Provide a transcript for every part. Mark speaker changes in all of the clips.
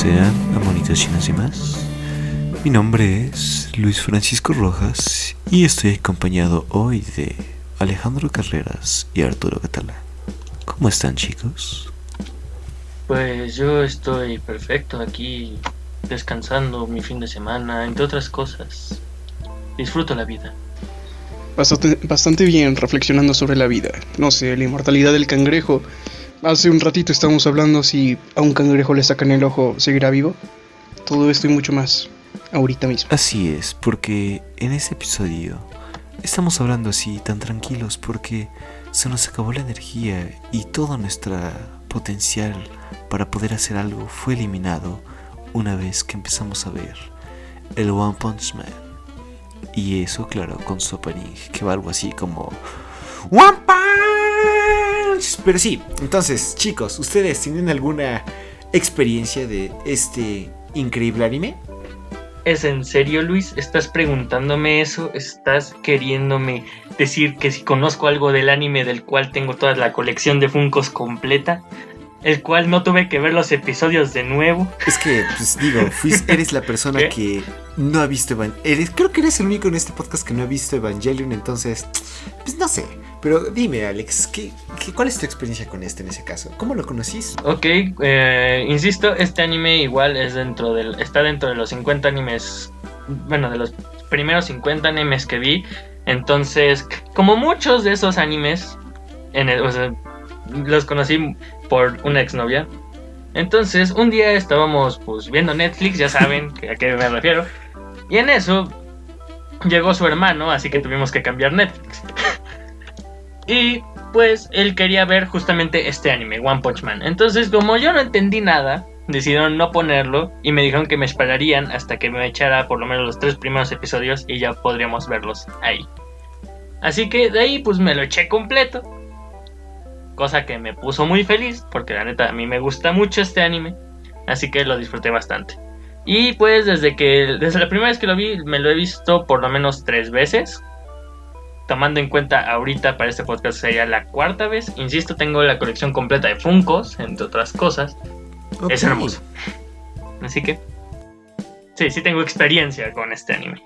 Speaker 1: Sean a Monitos Chinas y más. Mi nombre es Luis Francisco Rojas y estoy acompañado hoy de Alejandro Carreras y Arturo Catalá. ¿Cómo están chicos?
Speaker 2: Pues yo estoy perfecto aquí descansando mi fin de semana, entre otras cosas. Disfruto la vida.
Speaker 3: Bastante, bastante bien reflexionando sobre la vida. No sé, la inmortalidad del cangrejo. Hace un ratito estábamos hablando si a un cangrejo le sacan el ojo, ¿seguirá vivo? Todo esto y mucho más, ahorita mismo.
Speaker 1: Así es, porque en este episodio estamos hablando así tan tranquilos porque se nos acabó la energía y todo nuestro potencial para poder hacer algo fue eliminado una vez que empezamos a ver el One Punch Man. Y eso, claro, con su opening, que va algo así como One Punch. Pero sí, entonces, chicos, ¿ustedes tienen alguna experiencia de este increíble anime?
Speaker 2: ¿Es en serio, Luis? ¿Estás preguntándome eso? ¿Estás queriéndome decir que si conozco algo del anime del cual tengo toda la colección de Funcos completa? el cual no tuve que ver los episodios de nuevo.
Speaker 1: Es que, pues digo, eres la persona que no ha visto Evangelion. Creo que eres el único en este podcast que no ha visto Evangelion, entonces, pues no sé. Pero dime, Alex, ¿qué, cuál es tu experiencia con este en ese caso? ¿Cómo lo conocís?
Speaker 2: Ok, eh, insisto, este anime igual es dentro del, está dentro de los 50 animes, bueno, de los primeros 50 animes que vi. Entonces, como muchos de esos animes, en el, o sea, los conocí por una exnovia. Entonces, un día estábamos pues viendo Netflix, ya saben a qué me refiero. Y en eso llegó su hermano, así que tuvimos que cambiar Netflix. Y pues él quería ver justamente este anime, One Punch Man. Entonces, como yo no entendí nada, decidieron no ponerlo y me dijeron que me esperarían hasta que me echara por lo menos los tres primeros episodios y ya podríamos verlos ahí. Así que de ahí pues me lo eché completo cosa que me puso muy feliz, porque la neta a mí me gusta mucho este anime, así que lo disfruté bastante. Y pues desde que, desde la primera vez que lo vi, me lo he visto por lo menos tres veces. Tomando en cuenta ahorita para este podcast sería la cuarta vez. Insisto, tengo la colección completa de Funkos, entre otras cosas. Es hermoso. Así que, sí, sí tengo experiencia con este anime.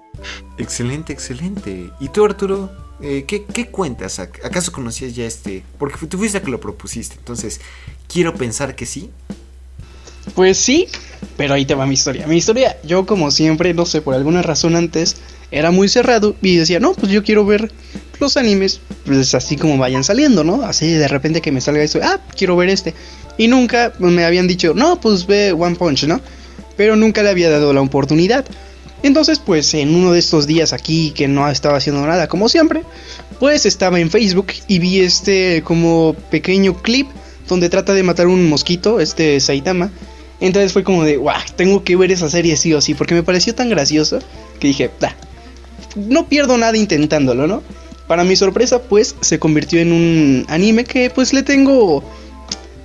Speaker 1: Excelente, excelente. ¿Y tú, Arturo? Eh, ¿qué, cuentas? ¿Acaso conocías ya este? Porque tú fuiste a que lo propusiste, entonces quiero pensar que sí.
Speaker 3: Pues sí, pero ahí te va mi historia. Mi historia, yo como siempre, no sé, por alguna razón antes, era muy cerrado y decía, no, pues yo quiero ver los animes, pues así como vayan saliendo, ¿no? Así de repente que me salga eso, ah, quiero ver este. Y nunca me habían dicho, no, pues ve One Punch, ¿no? Pero nunca le había dado la oportunidad. Entonces, pues en uno de estos días aquí que no estaba haciendo nada como siempre, pues estaba en Facebook y vi este como pequeño clip donde trata de matar un mosquito, este Saitama. Entonces fue como de, guau, tengo que ver esa serie sí o sí, porque me pareció tan gracioso que dije, da, no pierdo nada intentándolo, ¿no? Para mi sorpresa, pues se convirtió en un anime que pues le tengo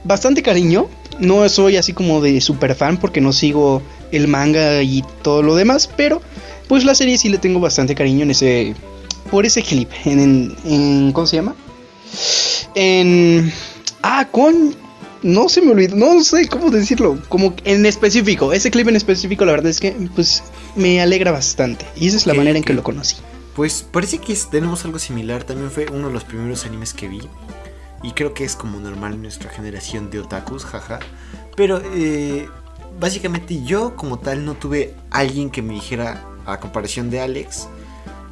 Speaker 3: bastante cariño. No soy así como de super fan porque no sigo el manga y todo lo demás, pero pues la serie sí le tengo bastante cariño en ese por ese clip en, en, ¿cómo se llama? En ah, con no se me olvidó, no sé cómo decirlo, como en específico, ese clip en específico la verdad es que pues me alegra bastante y esa es la manera en que lo conocí.
Speaker 1: Pues parece que tenemos algo similar, también fue uno de los primeros animes que vi y creo que es como normal en nuestra generación de otakus, jaja. Pero eh, básicamente yo como tal no tuve alguien que me dijera, a comparación de Alex,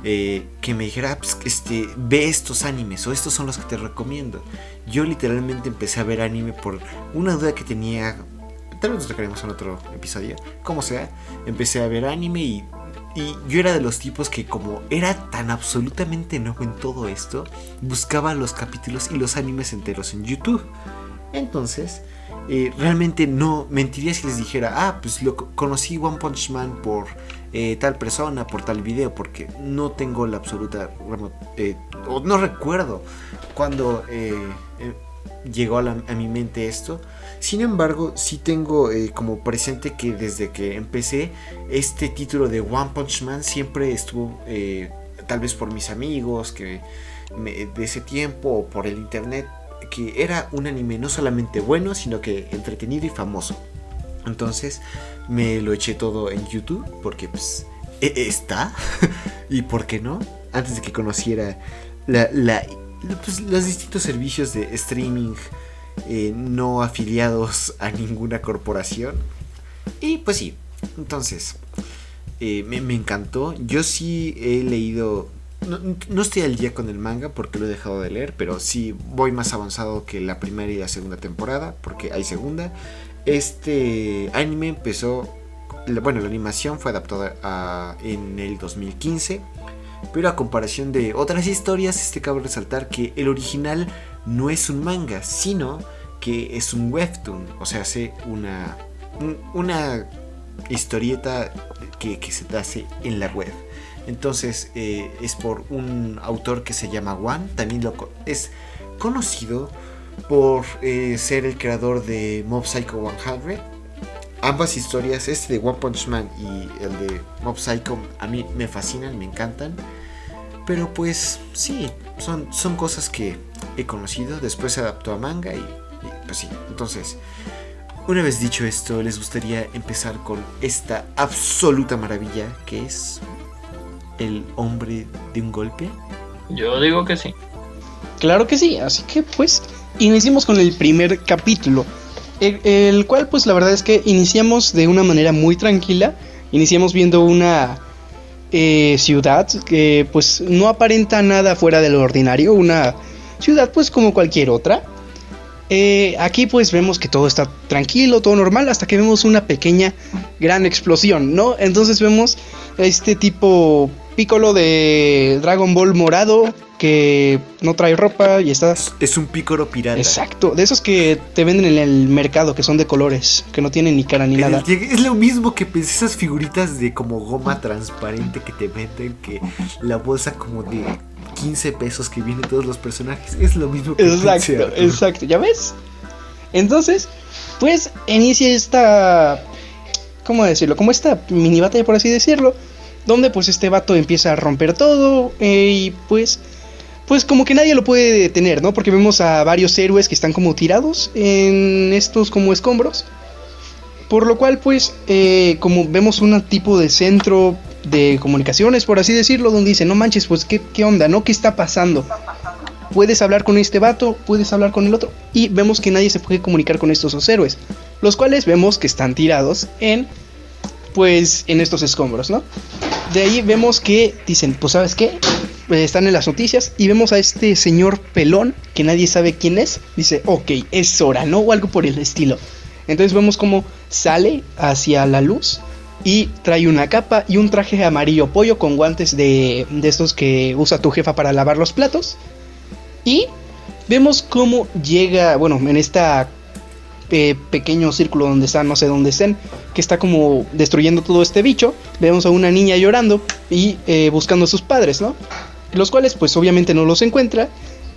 Speaker 1: eh, que me dijera, ah, pues, este, ve estos animes o estos son los que te recomiendo. Yo literalmente empecé a ver anime por una duda que tenía, tal vez nos tocaremos en otro episodio, como sea, empecé a ver anime y, y yo era de los tipos que como era tan absolutamente nuevo en todo esto, buscaba los capítulos y los animes enteros en YouTube. Entonces, eh, realmente no mentiría si les dijera, ah, pues lo conocí One Punch Man por eh, tal persona, por tal video, porque no tengo la absoluta, eh, o no recuerdo cuando llegó a, mi mente esto. Sin embargo, sí tengo como presente que desde que empecé este título de One Punch Man siempre estuvo, tal vez por mis amigos que de ese tiempo o por el internet, que era un anime no solamente bueno, sino que entretenido y famoso. Entonces me lo eché todo en YouTube porque pues e- está. y por qué no, antes de que conociera la, pues, los distintos servicios de streaming eh, no afiliados a ninguna corporación. Y pues sí, entonces eh, me, me encantó. Yo sí he leído. No, no estoy al día con el manga porque lo he dejado de leer, pero sí voy más avanzado que la primera y la segunda temporada, porque hay segunda. Este anime empezó. Bueno, la animación fue adaptada en el 2015. Pero a comparación de otras historias, este cabe resaltar que el original no es un manga, sino que es un webtoon. O sea, hace una, un- una historieta que, se hace en la web. Entonces eh, es por un autor que se llama Wan. También lo es conocido por eh, ser el creador de Mob Psycho 100. Ambas historias, este de One Punch Man y el de Mob Psycho, a mí me fascinan, me encantan. Pero pues sí, son, son cosas que he conocido. Después se adaptó a manga y, y, pues sí. Entonces, una vez dicho esto, les gustaría empezar con esta absoluta maravilla que es el hombre de un golpe.
Speaker 2: Yo digo que sí.
Speaker 3: Claro que sí, así que pues iniciemos con el primer capítulo, el, el cual pues la verdad es que iniciamos de una manera muy tranquila, iniciamos viendo una eh, ciudad que pues no aparenta nada fuera de lo ordinario, una ciudad pues como cualquier otra. Eh, aquí pues vemos que todo está tranquilo, todo normal, hasta que vemos una pequeña gran explosión, ¿no? Entonces vemos este tipo Piccolo de Dragon Ball morado que no trae ropa y está...
Speaker 1: Es, un pícoro pirata.
Speaker 3: Exacto, de esos que te venden en el mercado, que son de colores, que no tienen ni cara ni
Speaker 1: el
Speaker 3: nada.
Speaker 1: Es lo mismo que esas figuritas de como goma transparente que te venden, que la bolsa como de 15 pesos que vienen todos los personajes. Es lo mismo que
Speaker 3: Exacto, exacto, ¿ya ves? Entonces, pues inicia esta, ¿cómo decirlo? Como esta mini batalla, por así decirlo, donde pues este vato empieza a romper todo eh, y pues, pues como que nadie lo puede detener, ¿no? Porque vemos a varios héroes que están como tirados en estos como escombros. Por lo cual, pues, eh, como vemos un tipo de centro de comunicaciones, por así decirlo, donde dice, no manches, pues, ¿qué, qué onda, no? ¿Qué está pasando? Puedes hablar con este vato, puedes hablar con el otro. Y vemos que nadie se puede comunicar con estos dos héroes. Los cuales vemos que están tirados en, pues, en estos escombros, ¿no? De ahí vemos que dicen, pues, ¿sabes qué? Eh, están en las noticias y vemos a este señor pelón que nadie sabe quién es. Dice, ok, es hora, ¿no? O algo por el estilo. Entonces vemos cómo sale hacia la luz y trae una capa y un traje amarillo pollo con guantes de, de estos que usa tu jefa para lavar los platos. Y vemos cómo llega, bueno, en esta eh, pequeño círculo donde están, no sé dónde estén, que está como destruyendo todo este bicho. Vemos a una niña llorando y eh, buscando a sus padres, ¿no? Los cuales pues obviamente no los encuentra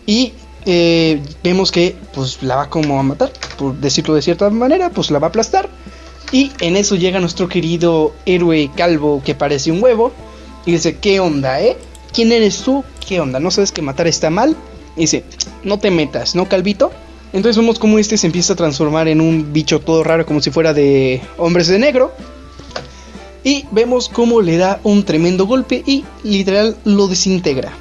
Speaker 3: y eh, vemos que pues la va como a matar, por decirlo de cierta manera, pues la va a aplastar. Y en eso llega nuestro querido héroe calvo que parece un huevo y dice, ¿qué onda, eh? ¿Quién eres tú? ¿Qué onda? ¿No sabes que matar está mal? Y dice, no te metas, ¿no, calvito? Entonces vemos cómo este se empieza a transformar en un bicho todo raro como si fuera de hombres de negro. Y vemos cómo le da un tremendo golpe y literal lo desintegra.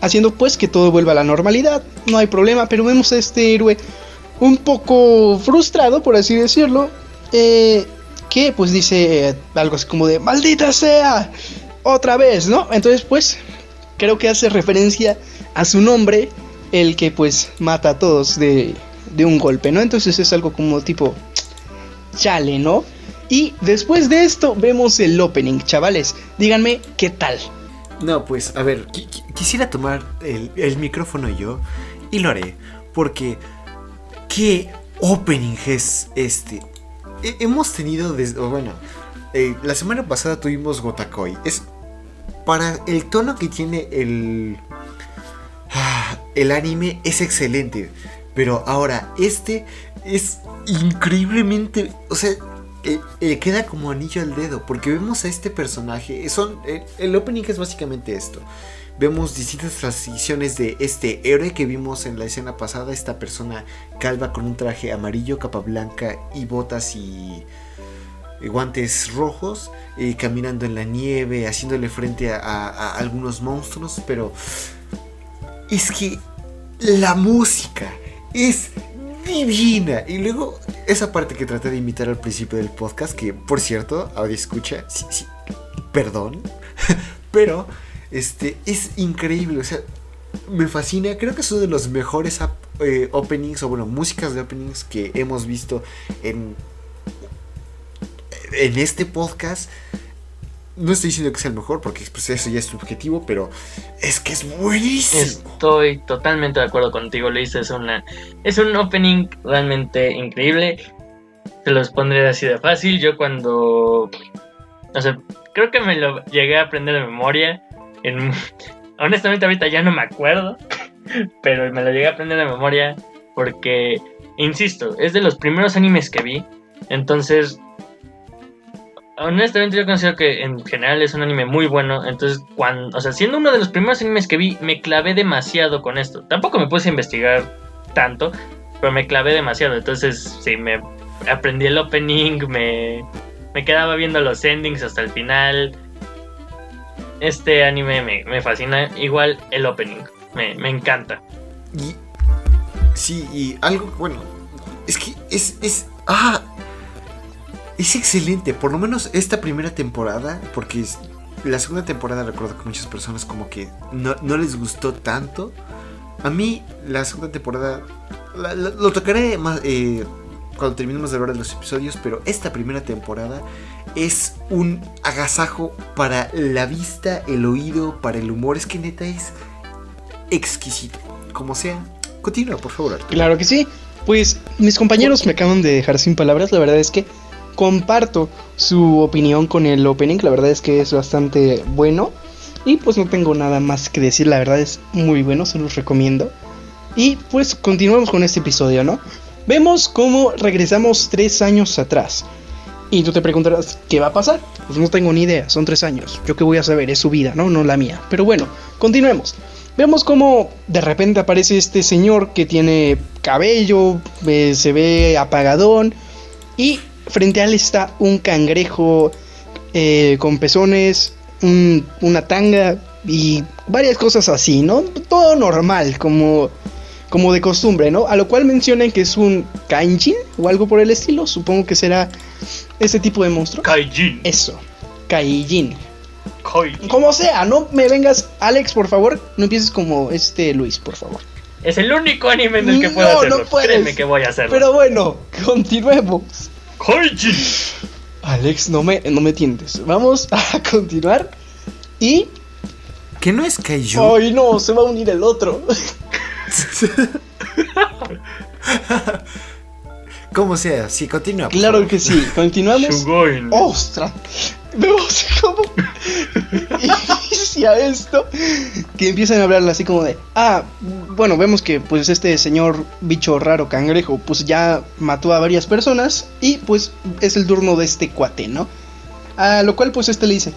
Speaker 3: Haciendo pues que todo vuelva a la normalidad, no hay problema, pero vemos a este héroe un poco frustrado, por así decirlo, eh, que pues dice eh, algo así como de maldita sea, otra vez, ¿no? Entonces pues creo que hace referencia a su nombre, el que pues mata a todos de, de un golpe, ¿no? Entonces es algo como tipo chale, ¿no? Y después de esto vemos el opening, chavales, díganme qué tal.
Speaker 1: No, pues a ver, qui- qui- quisiera tomar el, el micrófono yo y lo haré. Porque, ¿qué opening es este? He- hemos tenido desde. Bueno, eh, la semana pasada tuvimos Gotakoi. Es. Para el tono que tiene el. Ah, El anime es excelente. Pero ahora, este es increíblemente. O sea, eh, eh, queda como anillo al dedo, porque vemos a este personaje, son, eh, el opening es básicamente esto. Vemos distintas transiciones de este héroe que vimos en la escena pasada, esta persona calva con un traje amarillo, capa blanca y botas y guantes rojos, caminando en la nieve, haciéndole frente a algunos monstruos, pero es que la música es divina. Y luego esa parte que traté de imitar al principio del podcast, que por cierto, audio escucha, perdón, pero este es increíble, o sea, me fascina, creo que es uno de los mejores eh, openings o bueno, músicas de openings que hemos visto en en este podcast. No estoy diciendo que sea el mejor, porque pues, eso ya es subjetivo, pero es que es buenísimo.
Speaker 2: Estoy totalmente de acuerdo contigo, Luis. Es, una, es un opening realmente increíble. Te los pondré así de fácil. Yo cuando... No sé, creo que me lo llegué a aprender de memoria. En, honestamente ahorita ya no me acuerdo, pero me lo llegué a aprender de memoria porque, insisto, es de los primeros animes que vi. Entonces honestamente yo considero que en general es un anime muy bueno. Entonces, cuando, o sea, siendo uno de los primeros animes que vi, me clavé demasiado con esto. Tampoco me puse a investigar tanto, pero me clavé demasiado. Entonces, sí, me aprendí el opening, me, me quedaba viendo los endings hasta el final. Este anime me, fascina. Igual el opening, me, me encanta.
Speaker 1: Y, sí, y algo, bueno, es que es, es, ah, es excelente, por lo menos esta primera temporada, porque la segunda temporada recuerdo que muchas personas como que no, les gustó tanto. A mí la segunda temporada lo tocaré más eh, cuando terminemos de hablar de los episodios, pero esta primera temporada es un agasajo para la vista, el oído, para el humor. Es que neta es exquisito. Como sea, continúa, por favor.
Speaker 3: Claro que sí. Pues mis compañeros me acaban de dejar sin palabras. La verdad es que comparto su opinión con el opening, la verdad es que es bastante bueno. Y pues no tengo nada más que decir, la verdad es muy bueno, se los recomiendo. Y pues continuamos con este episodio, ¿no? Vemos cómo regresamos tres años atrás. Y tú te preguntarás, ¿qué va a pasar? Pues no tengo ni idea, son tres años. Yo qué voy a saber, es su vida, ¿no? No la mía. Pero bueno, continuemos. Vemos cómo de repente aparece este señor que tiene cabello, eh, se ve apagadón y frente a él está un cangrejo eh, con pezones, una tanga y varias cosas así, ¿no? Todo normal, como, como de costumbre, ¿no? A lo cual mencionan que es un kaijin o algo por el estilo, supongo que será ese tipo de monstruo.
Speaker 2: Kaijin.
Speaker 3: Eso, kaijin. Como sea, no me vengas, Alex, por favor, no empieces como este Luis, por favor.
Speaker 2: Es el único anime en el que puedo hacerlo. No Créeme que voy a hacerlo.
Speaker 3: Pero bueno, continuemos.
Speaker 2: Alex,
Speaker 3: no me, no me tientes. Vamos a continuar. Y.
Speaker 1: ¿Qué no es Kaiju?
Speaker 3: Ay, no, se va a unir el otro.
Speaker 1: Como sea, sí, continúa.
Speaker 3: Claro que sí, continuamos. ¡Ostras! Vemos cómo inicia esto. Que empiezan a hablar así como de. Ah, bueno, vemos que pues este señor bicho raro cangrejo, pues ya mató a varias personas. Y pues es el turno de este cuate, ¿no? A lo cual pues este le dice: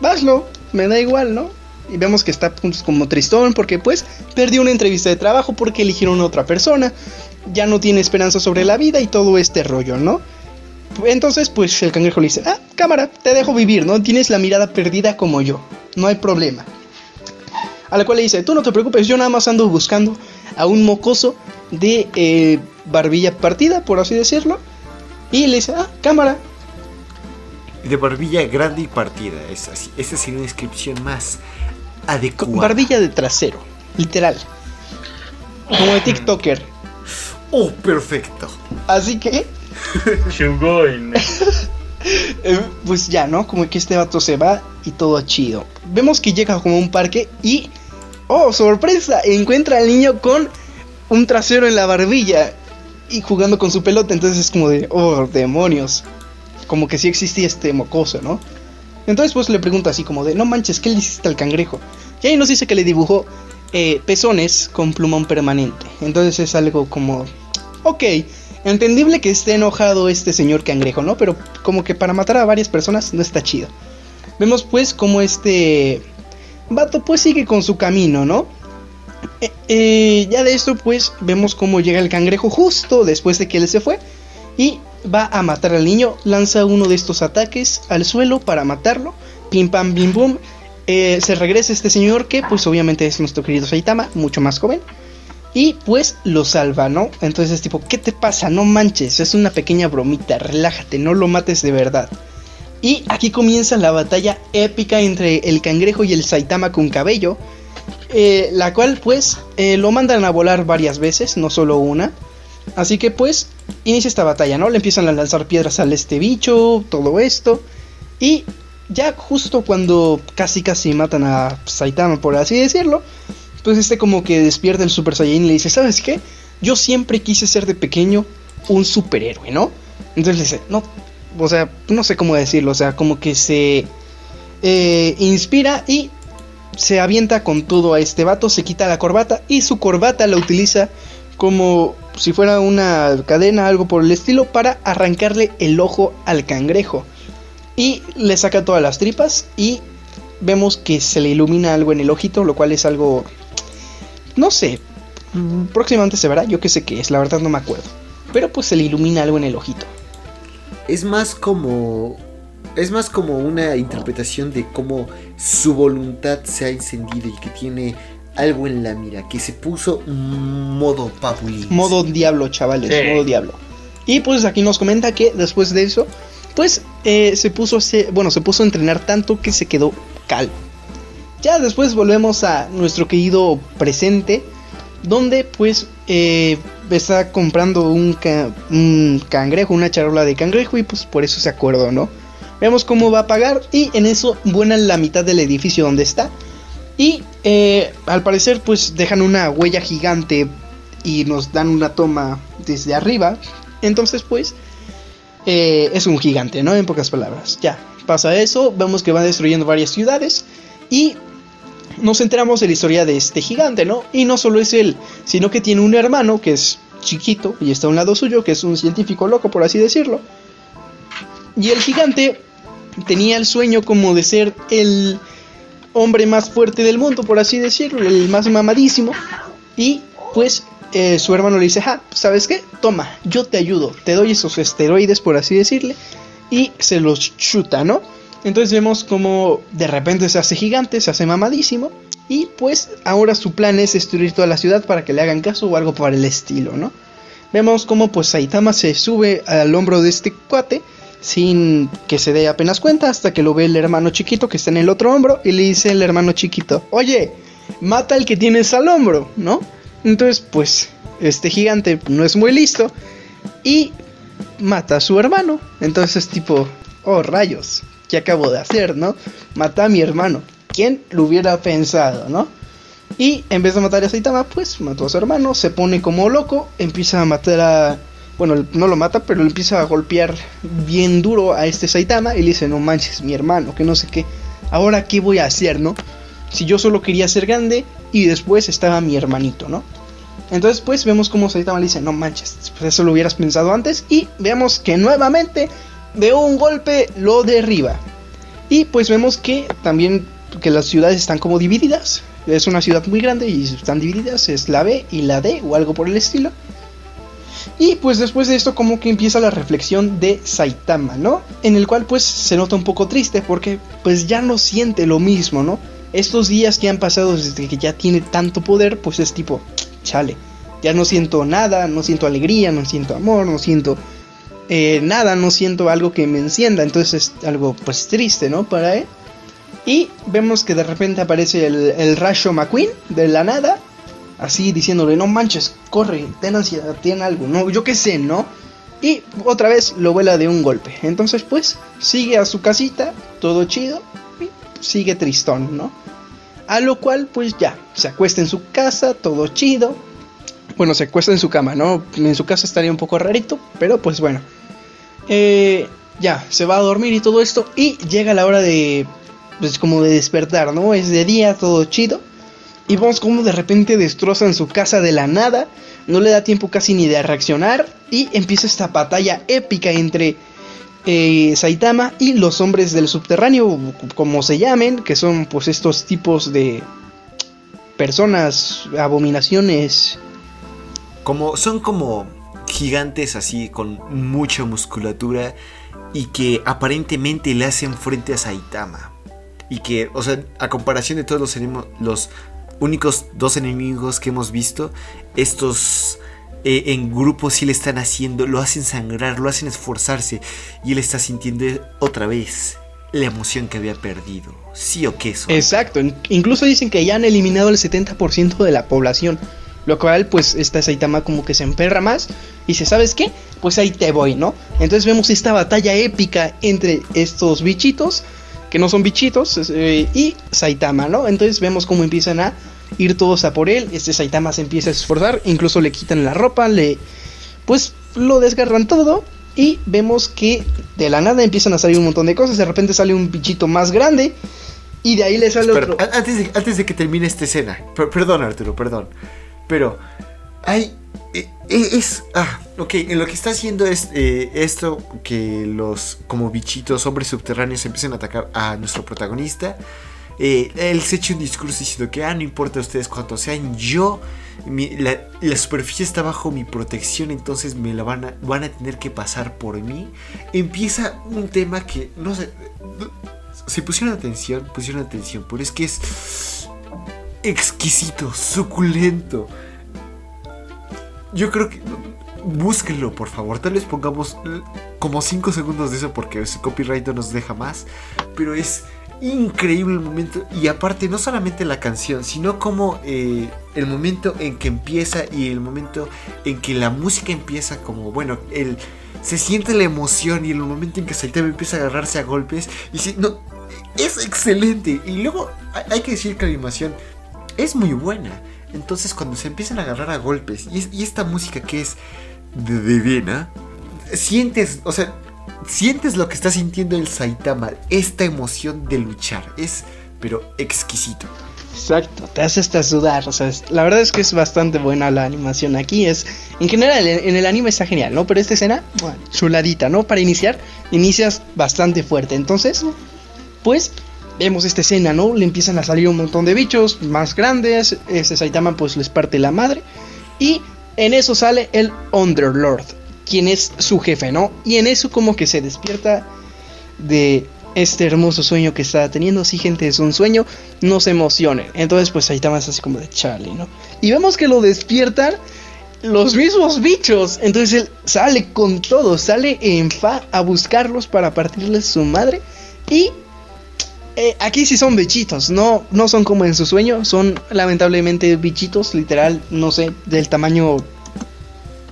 Speaker 3: Vaslo, me da igual, ¿no? Y vemos que está pues, como tristón porque pues perdió una entrevista de trabajo porque eligieron a otra persona ya no tiene esperanza sobre la vida y todo este rollo, ¿no? Entonces, pues el cangrejo le dice, ah, cámara, te dejo vivir, ¿no? Tienes la mirada perdida como yo, no hay problema. A la cual le dice, tú no te preocupes, yo nada más ando buscando a un mocoso de eh, barbilla partida, por así decirlo. Y le dice, ah, cámara.
Speaker 1: De barbilla grande y partida, es así. Esa sería una descripción más adecuada.
Speaker 3: Barbilla de trasero, literal. Como de TikToker.
Speaker 1: Oh, perfecto.
Speaker 3: Así que. Eh, pues ya, ¿no? Como que este vato se va y todo chido. Vemos que llega como a un parque y. ¡Oh, sorpresa! Encuentra al niño con un trasero en la barbilla y jugando con su pelota. Entonces es como de. ¡Oh, demonios! Como que sí existía este mocoso, ¿no? Entonces pues le pregunta así como de, no manches, ¿qué le hiciste al cangrejo? Y ahí nos dice que le dibujó eh, pezones con plumón permanente. Entonces es algo como, ok, Entendible que esté enojado este señor cangrejo, ¿no? Pero como que para matar a varias personas no está chido. Vemos pues como este vato pues sigue con su camino, ¿no? Eh, eh, ya de esto pues vemos cómo llega el cangrejo justo después de que él se fue y va a matar al niño, lanza uno de estos ataques al suelo para matarlo, pim pam bim bum, eh, se regresa este señor que pues obviamente es nuestro querido Saitama, mucho más joven, y pues lo salva, ¿no? Entonces es tipo, ¿qué te pasa? No manches, es una pequeña bromita, relájate, no lo mates de verdad. Y aquí comienza la batalla épica entre el cangrejo y el Saitama con cabello, eh, la cual pues eh, lo mandan a volar varias veces, no solo una. Así que pues inicia esta batalla, ¿no? Le empiezan a lanzar piedras al este bicho, todo esto. Y ya justo cuando casi casi matan a Saitama, por así decirlo, pues este como que despierta el Super Saiyan y le dice, ¿sabes qué? Yo siempre quise ser de pequeño un superhéroe, ¿no? Entonces le dice, no, o sea, no sé cómo decirlo, o sea, como que se eh, inspira y se avienta con todo a este vato, se quita la corbata y su corbata la utiliza como si fuera una cadena, algo por el estilo, para arrancarle el ojo al cangrejo. Y le saca todas las tripas y vemos que se le ilumina algo en el ojito, lo cual es algo... No sé, próximamente se verá, yo que sé qué es, la verdad no me acuerdo. Pero pues se le ilumina algo en el ojito.
Speaker 1: Es más como es más como una interpretación de cómo su voluntad se ha encendido y que tiene algo en la mira, que se puso modo papulín.
Speaker 3: Modo diablo, chavales,
Speaker 2: Sí.
Speaker 3: modo diablo. Y pues aquí nos comenta que después de eso, pues eh, se puso a bueno, se puso a entrenar tanto que se quedó calvo. Ya después volvemos a nuestro querido presente, donde pues eh, está comprando un, un cangrejo, una charola de cangrejo y pues por eso se acordó, ¿no? Vemos cómo va a pagar y en eso vuelan la mitad del edificio donde está. Y eh, al parecer pues dejan una huella gigante y nos dan una toma desde arriba. Entonces pues eh, es un gigante, ¿no? En pocas palabras. Ya, pasa eso, vemos que va destruyendo varias ciudades y nos enteramos de la historia de este gigante, ¿no? Y no solo es él, sino que tiene un hermano que es chiquito y está a un lado suyo, que es un científico loco, por así decirlo. Y el gigante tenía el sueño como de ser el hombre más fuerte del mundo, por así decirlo, el más mamadísimo. Y pues eh, su hermano le dice, ah, ¿sabes qué? Toma, yo te ayudo, te doy esos esteroides, por así decirle. Y se los chuta, ¿no? Entonces vemos como de repente se hace gigante, se hace mamadísimo. Y pues ahora su plan es destruir toda la ciudad para que le hagan caso o algo por el estilo, ¿no? Vemos como pues Saitama se sube al hombro de este cuate sin que se dé apenas cuenta hasta que lo ve el hermano chiquito que está en el otro hombro y le dice el hermano chiquito, oye, mata al que tienes al hombro, ¿no? Entonces pues este gigante no es muy listo y mata a su hermano. Entonces tipo, oh rayos, ¿qué acabo de hacer, no? Mata a mi hermano. ¿Quién lo hubiera pensado, no? Y en vez de matar a Saitama, pues mató a su hermano, se pone como loco, empieza a matar a... Bueno, no lo mata, pero empieza a golpear bien duro a este Saitama y le dice, no manches, mi hermano, que no sé qué. Ahora, ¿qué voy a hacer, no? Si yo solo quería ser grande y después estaba mi hermanito, ¿no? Entonces, pues vemos como Saitama le dice, no manches, pues eso lo hubieras pensado antes. Y veamos que nuevamente, de un golpe, lo derriba. Y pues vemos que también que las ciudades están como divididas. Es una ciudad muy grande y están divididas. Es la B y la D o algo por el estilo. Y pues después de esto como que empieza la reflexión de Saitama, ¿no? En el cual pues se nota un poco triste porque pues ya no siente lo mismo, ¿no? Estos días que han pasado desde que ya tiene tanto poder pues es tipo, chale, ya no siento nada, no siento alegría, no siento amor, no siento eh, nada, no siento algo que me encienda, entonces es algo pues triste, ¿no? Para él. Y vemos que de repente aparece el, el McQueen de la nada, así diciéndole, no manches, corre, ten ansiedad, ten algo, no, yo qué sé, ¿no? Y otra vez lo vuela de un golpe. Entonces pues sigue a su casita, todo chido, y sigue tristón, ¿no? A lo cual pues ya, se acuesta en su casa, todo chido. Bueno, se acuesta en su cama, ¿no? En su casa estaría un poco rarito, pero pues bueno. Eh, ya, se va a dormir y todo esto. Y llega la hora de. Pues como de despertar, ¿no? Es de día, todo chido. Y vemos cómo de repente destrozan su casa de la nada. No le da tiempo casi ni de reaccionar. Y empieza esta batalla épica entre eh, Saitama y los hombres del subterráneo, como se llamen, que son pues estos tipos de personas, abominaciones.
Speaker 1: Como, son como gigantes así, con mucha musculatura y que aparentemente le hacen frente a Saitama. Y que, o sea, a comparación de todos los, los únicos dos enemigos que hemos visto, estos eh, en grupo sí le están haciendo, lo hacen sangrar, lo hacen esforzarse y él está sintiendo otra vez la emoción que había perdido. ¿Sí o qué? eso
Speaker 3: Exacto, incluso dicen que ya han eliminado el 70% de la población. Lo cual, pues, esta Saitama como que se emperra más. Y dice, ¿sabes qué? Pues ahí te voy, ¿no? Entonces vemos esta batalla épica entre estos bichitos, que no son bichitos, eh, y Saitama, ¿no? Entonces vemos cómo empiezan a ir todos a por él. Este Saitama se empieza a esforzar, incluso le quitan la ropa, le pues lo desgarran todo y vemos que de la nada empiezan a salir un montón de cosas, de repente sale un bichito más grande y de ahí le sale otro.
Speaker 1: Antes de, antes de que termine esta escena, perdón Arturo, perdón, pero hay eh, eh, es ah, ok, en lo que está haciendo es eh, esto que los como bichitos hombres subterráneos empiezan a atacar a nuestro protagonista eh, él se echa un discurso diciendo que, ah, no importa ustedes cuántos sean, yo, la, superficie está bajo mi protección, entonces me la van a, van a tener que pasar por mí. Empieza un tema que, no sé, si pusieron atención, pusieron atención, pero es que es exquisito, suculento. Yo creo que... Búsquenlo, por favor. Tal vez pongamos como 5 segundos de eso porque ese copyright no nos deja más. Pero es increíble el momento. Y aparte, no solamente la canción, sino como eh, el momento en que empieza y el momento en que la música empieza, como bueno, se siente la emoción y el momento en que Saitama empieza a agarrarse a golpes. Y si, no, es excelente. Y luego hay que decir que la animación es muy buena. Entonces, cuando se empiezan a agarrar a golpes y, esta música que es de sientes, o sea, sientes lo que está sintiendo el Saitama, esta emoción de luchar, es pero exquisito.
Speaker 3: Exacto, te hace hasta sudar, o sea, la verdad es que es bastante buena la animación aquí, es, en general en el anime está genial, ¿no? Pero esta escena, bueno, chuladita, ¿no? Para iniciar, inicias bastante fuerte, entonces, pues, vemos esta escena, ¿no? Le empiezan a salir un montón de bichos más grandes, este Saitama pues les parte la madre, y en eso sale el Underlord, quien es su jefe, ¿no? Y en eso como que se despierta de este hermoso sueño que está teniendo. Si gente es un sueño, no se emocionen. Entonces pues ahí está así como de Charlie, ¿no? Y vemos que lo despiertan los mismos bichos. Entonces él sale con todo, sale en fa a buscarlos para partirles su madre. Y eh, aquí sí son bichitos, no, no son como en su sueño, son lamentablemente bichitos, literal, no sé, del tamaño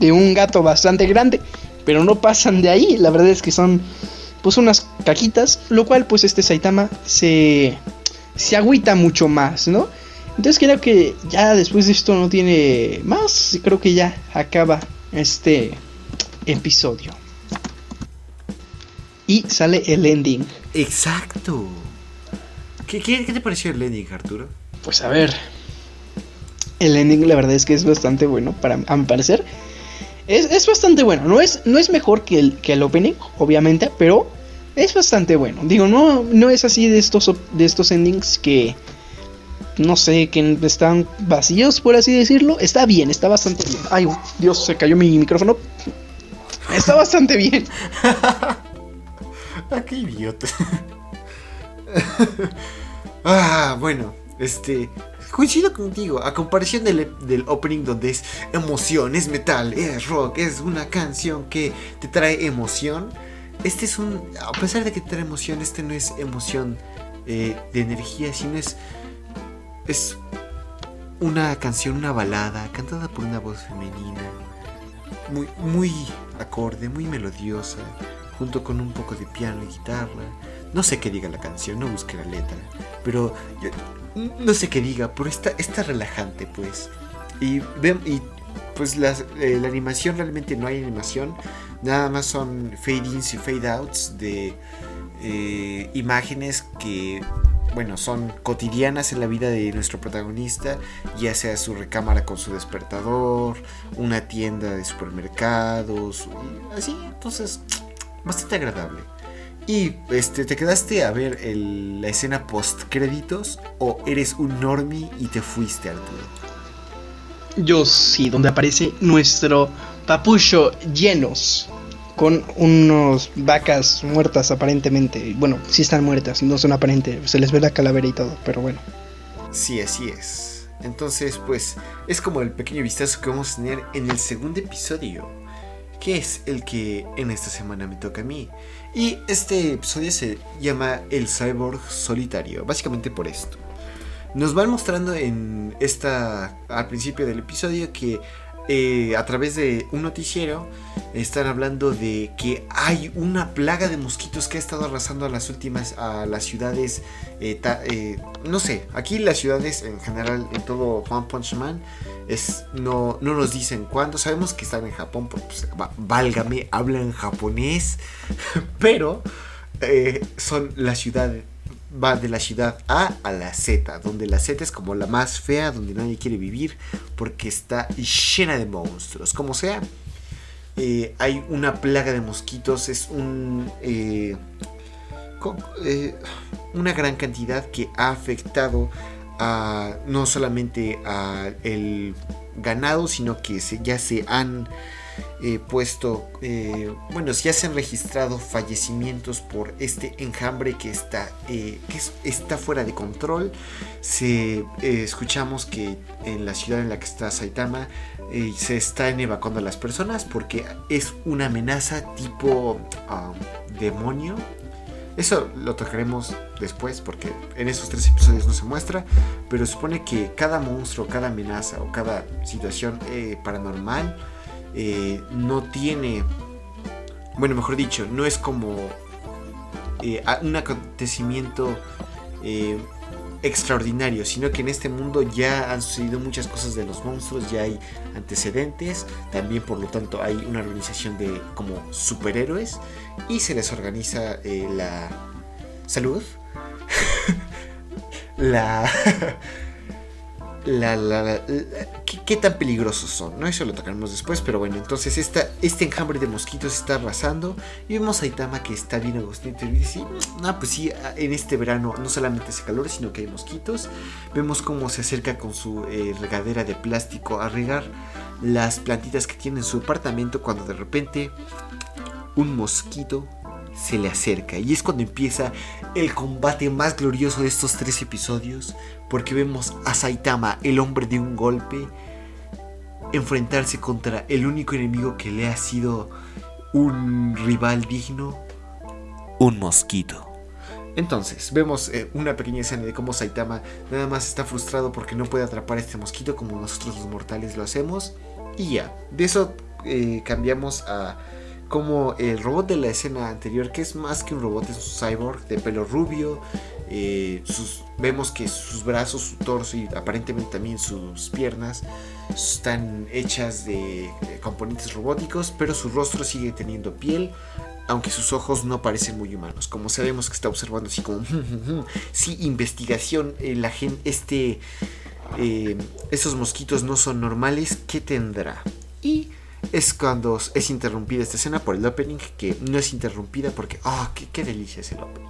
Speaker 3: de un gato bastante grande, pero no pasan de ahí, la verdad es que son pues unas caquitas, lo cual pues este Saitama se, se agüita mucho más, ¿no? Entonces creo que ya después de esto no tiene más, creo que ya acaba este episodio. Y sale el ending.
Speaker 1: Exacto. ¿Qué, qué, qué te pareció el ending, Arturo?
Speaker 3: Pues a ver. El ending la verdad es que es bastante bueno, para, a mi parecer. Es, bastante bueno. No es, no es mejor que el, que el opening, obviamente, pero es bastante bueno. Digo, no, no es así de estos, de estos endings que, no sé, que están vacíos, por así decirlo. Está bien, está bastante bien. Ay, Dios, se cayó mi micrófono. Está bastante bien.
Speaker 1: ah, qué idiota. ah, bueno, este coincido contigo, a comparación del, opening donde es emoción, es metal, es rock, es una canción que te trae emoción. Este es un, a pesar de que te trae emoción, este no es emoción eh, de energía, sino es, es una canción, una balada, cantada por una voz femenina, muy, muy acorde, muy melodiosa, junto con un poco de piano y guitarra. No sé qué diga la canción, no busqué la letra, pero no sé qué diga, pero está, está relajante, pues. Y, y pues eh, la animación realmente no hay animación, nada más son fade ins y fade outs de eh, imágenes que bueno, son cotidianas en la vida de nuestro protagonista, ya sea su recámara con su despertador, una tienda de supermercados, así, entonces, bastante agradable. Y este, ¿te quedaste a ver el- la escena post créditos o eres un normie y te fuiste Arturo?
Speaker 3: Yo sí, donde aparece nuestro papucho llenos. Con unos vacas muertas aparentemente. Bueno, sí están muertas, no son aparentes. Se les ve la calavera y todo, pero bueno.
Speaker 1: Sí, así es. Entonces, pues, es como el pequeño vistazo que vamos a tener en el segundo episodio, que es el que en esta semana me toca a mí. Y este episodio se llama El Cyborg Solitario, básicamente por esto. Nos van mostrando en esta al principio del episodio que eh, a través de un noticiero están hablando de que hay una plaga de mosquitos que ha estado arrasando a las últimas a las ciudades eh, eh, no sé aquí las ciudades en general en todo One Punch Man es no no nos dicen cuándo. Sabemos que están en Japón pues, válgame hablan japonés pero son la ciudad va de la ciudad A a la Z, donde la Z es como la más fea, donde nadie quiere vivir, porque está llena de monstruos. Como sea, eh, hay una plaga de mosquitos, es un... eh, eh, una gran cantidad que ha afectado a no solamente a el ganado, sino que ya se han eh, puesto, eh, bueno, ya se han registrado fallecimientos por este enjambre que está, eh, que es- está fuera de control. Se eh, escuchamos que en la ciudad en la que está Saitama se están evacuando a las personas porque es una amenaza tipo ah, demonio. Eso lo tocaremos después porque en esos tres episodios no se muestra, pero supone que cada monstruo, cada amenaza o cada situación paranormal eh, no tiene, bueno, mejor dicho, no es como eh, un acontecimiento eh, extraordinario, sino que en este mundo ya han sucedido muchas cosas de los monstruos, ya hay antecedentes, también por lo tanto hay una organización de como superhéroes y se les organiza la salud, la la, la- ¿qué, tan peligrosos son? ¿no? Eso lo tocaremos después, pero bueno, entonces esta, este enjambre de mosquitos está arrasando y vemos a Itama que está bien agostito y dice, no, pues sí, en este verano no solamente hace calor, sino que hay mosquitos. Vemos cómo se acerca con su eh, regadera de plástico a regar las plantitas que tiene en su apartamento cuando de repente un mosquito se le acerca y es cuando empieza el combate más glorioso de estos tres episodios porque vemos a Saitama, el hombre de un golpe, enfrentarse contra el único enemigo que le ha sido un rival digno, un mosquito. Entonces, vemos eh, una pequeña escena de cómo Saitama nada más está frustrado porque no puede atrapar a este mosquito como nosotros los mortales lo hacemos. Y ya, de eso eh, cambiamos a como el robot de la escena anterior, que es más que un robot, es un cyborg de pelo rubio. eh, vemos que sus brazos, su torso y aparentemente también sus piernas están hechas de componentes robóticos, pero su rostro sigue teniendo piel. Aunque sus ojos no parecen muy humanos, como sabemos que está observando así como, sí, investigación, eh, la gente, este, eh, esos mosquitos no son normales, ¿qué tendrá? Y es cuando es interrumpida esta escena por el opening, que no es interrumpida porque, ah, qué, qué delicia es el opening.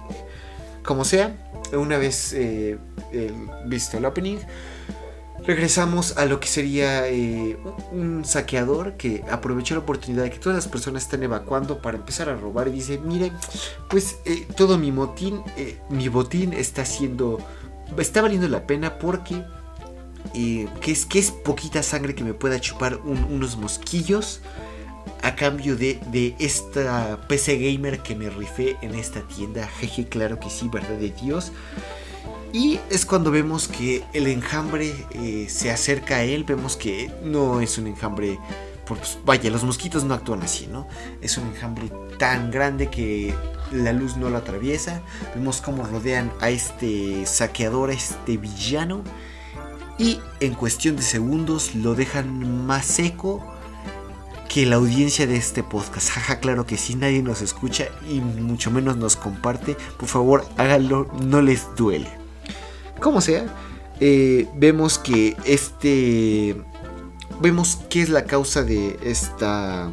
Speaker 1: Como sea, una vez eh, visto el opening, regresamos a lo que sería eh, un saqueador que aprovechó la oportunidad de que todas las personas están evacuando para empezar a robar y dice, miren, pues eh, todo mi motín, mi botín está siendo, está valiendo la pena porque que, es, que es poquita sangre que me pueda chupar un- unos mosquillos a cambio de, de esta PC gamer que me rifé en esta tienda. Jeje, claro que sí, verdad de Dios. Y es cuando vemos que el enjambre eh, se acerca a él. Vemos que no es un enjambre. Pues, vaya, los mosquitos no actúan así, ¿no? Es un enjambre tan grande que la luz no lo atraviesa. Vemos cómo rodean a este saqueador, a este villano. Y en cuestión de segundos lo dejan más seco que la audiencia de este podcast. Jaja, claro que sí, nadie nos escucha y mucho menos nos comparte. Por favor, háganlo, no les duele. Como sea, eh, vemos que este... Vemos qué es la causa de esta...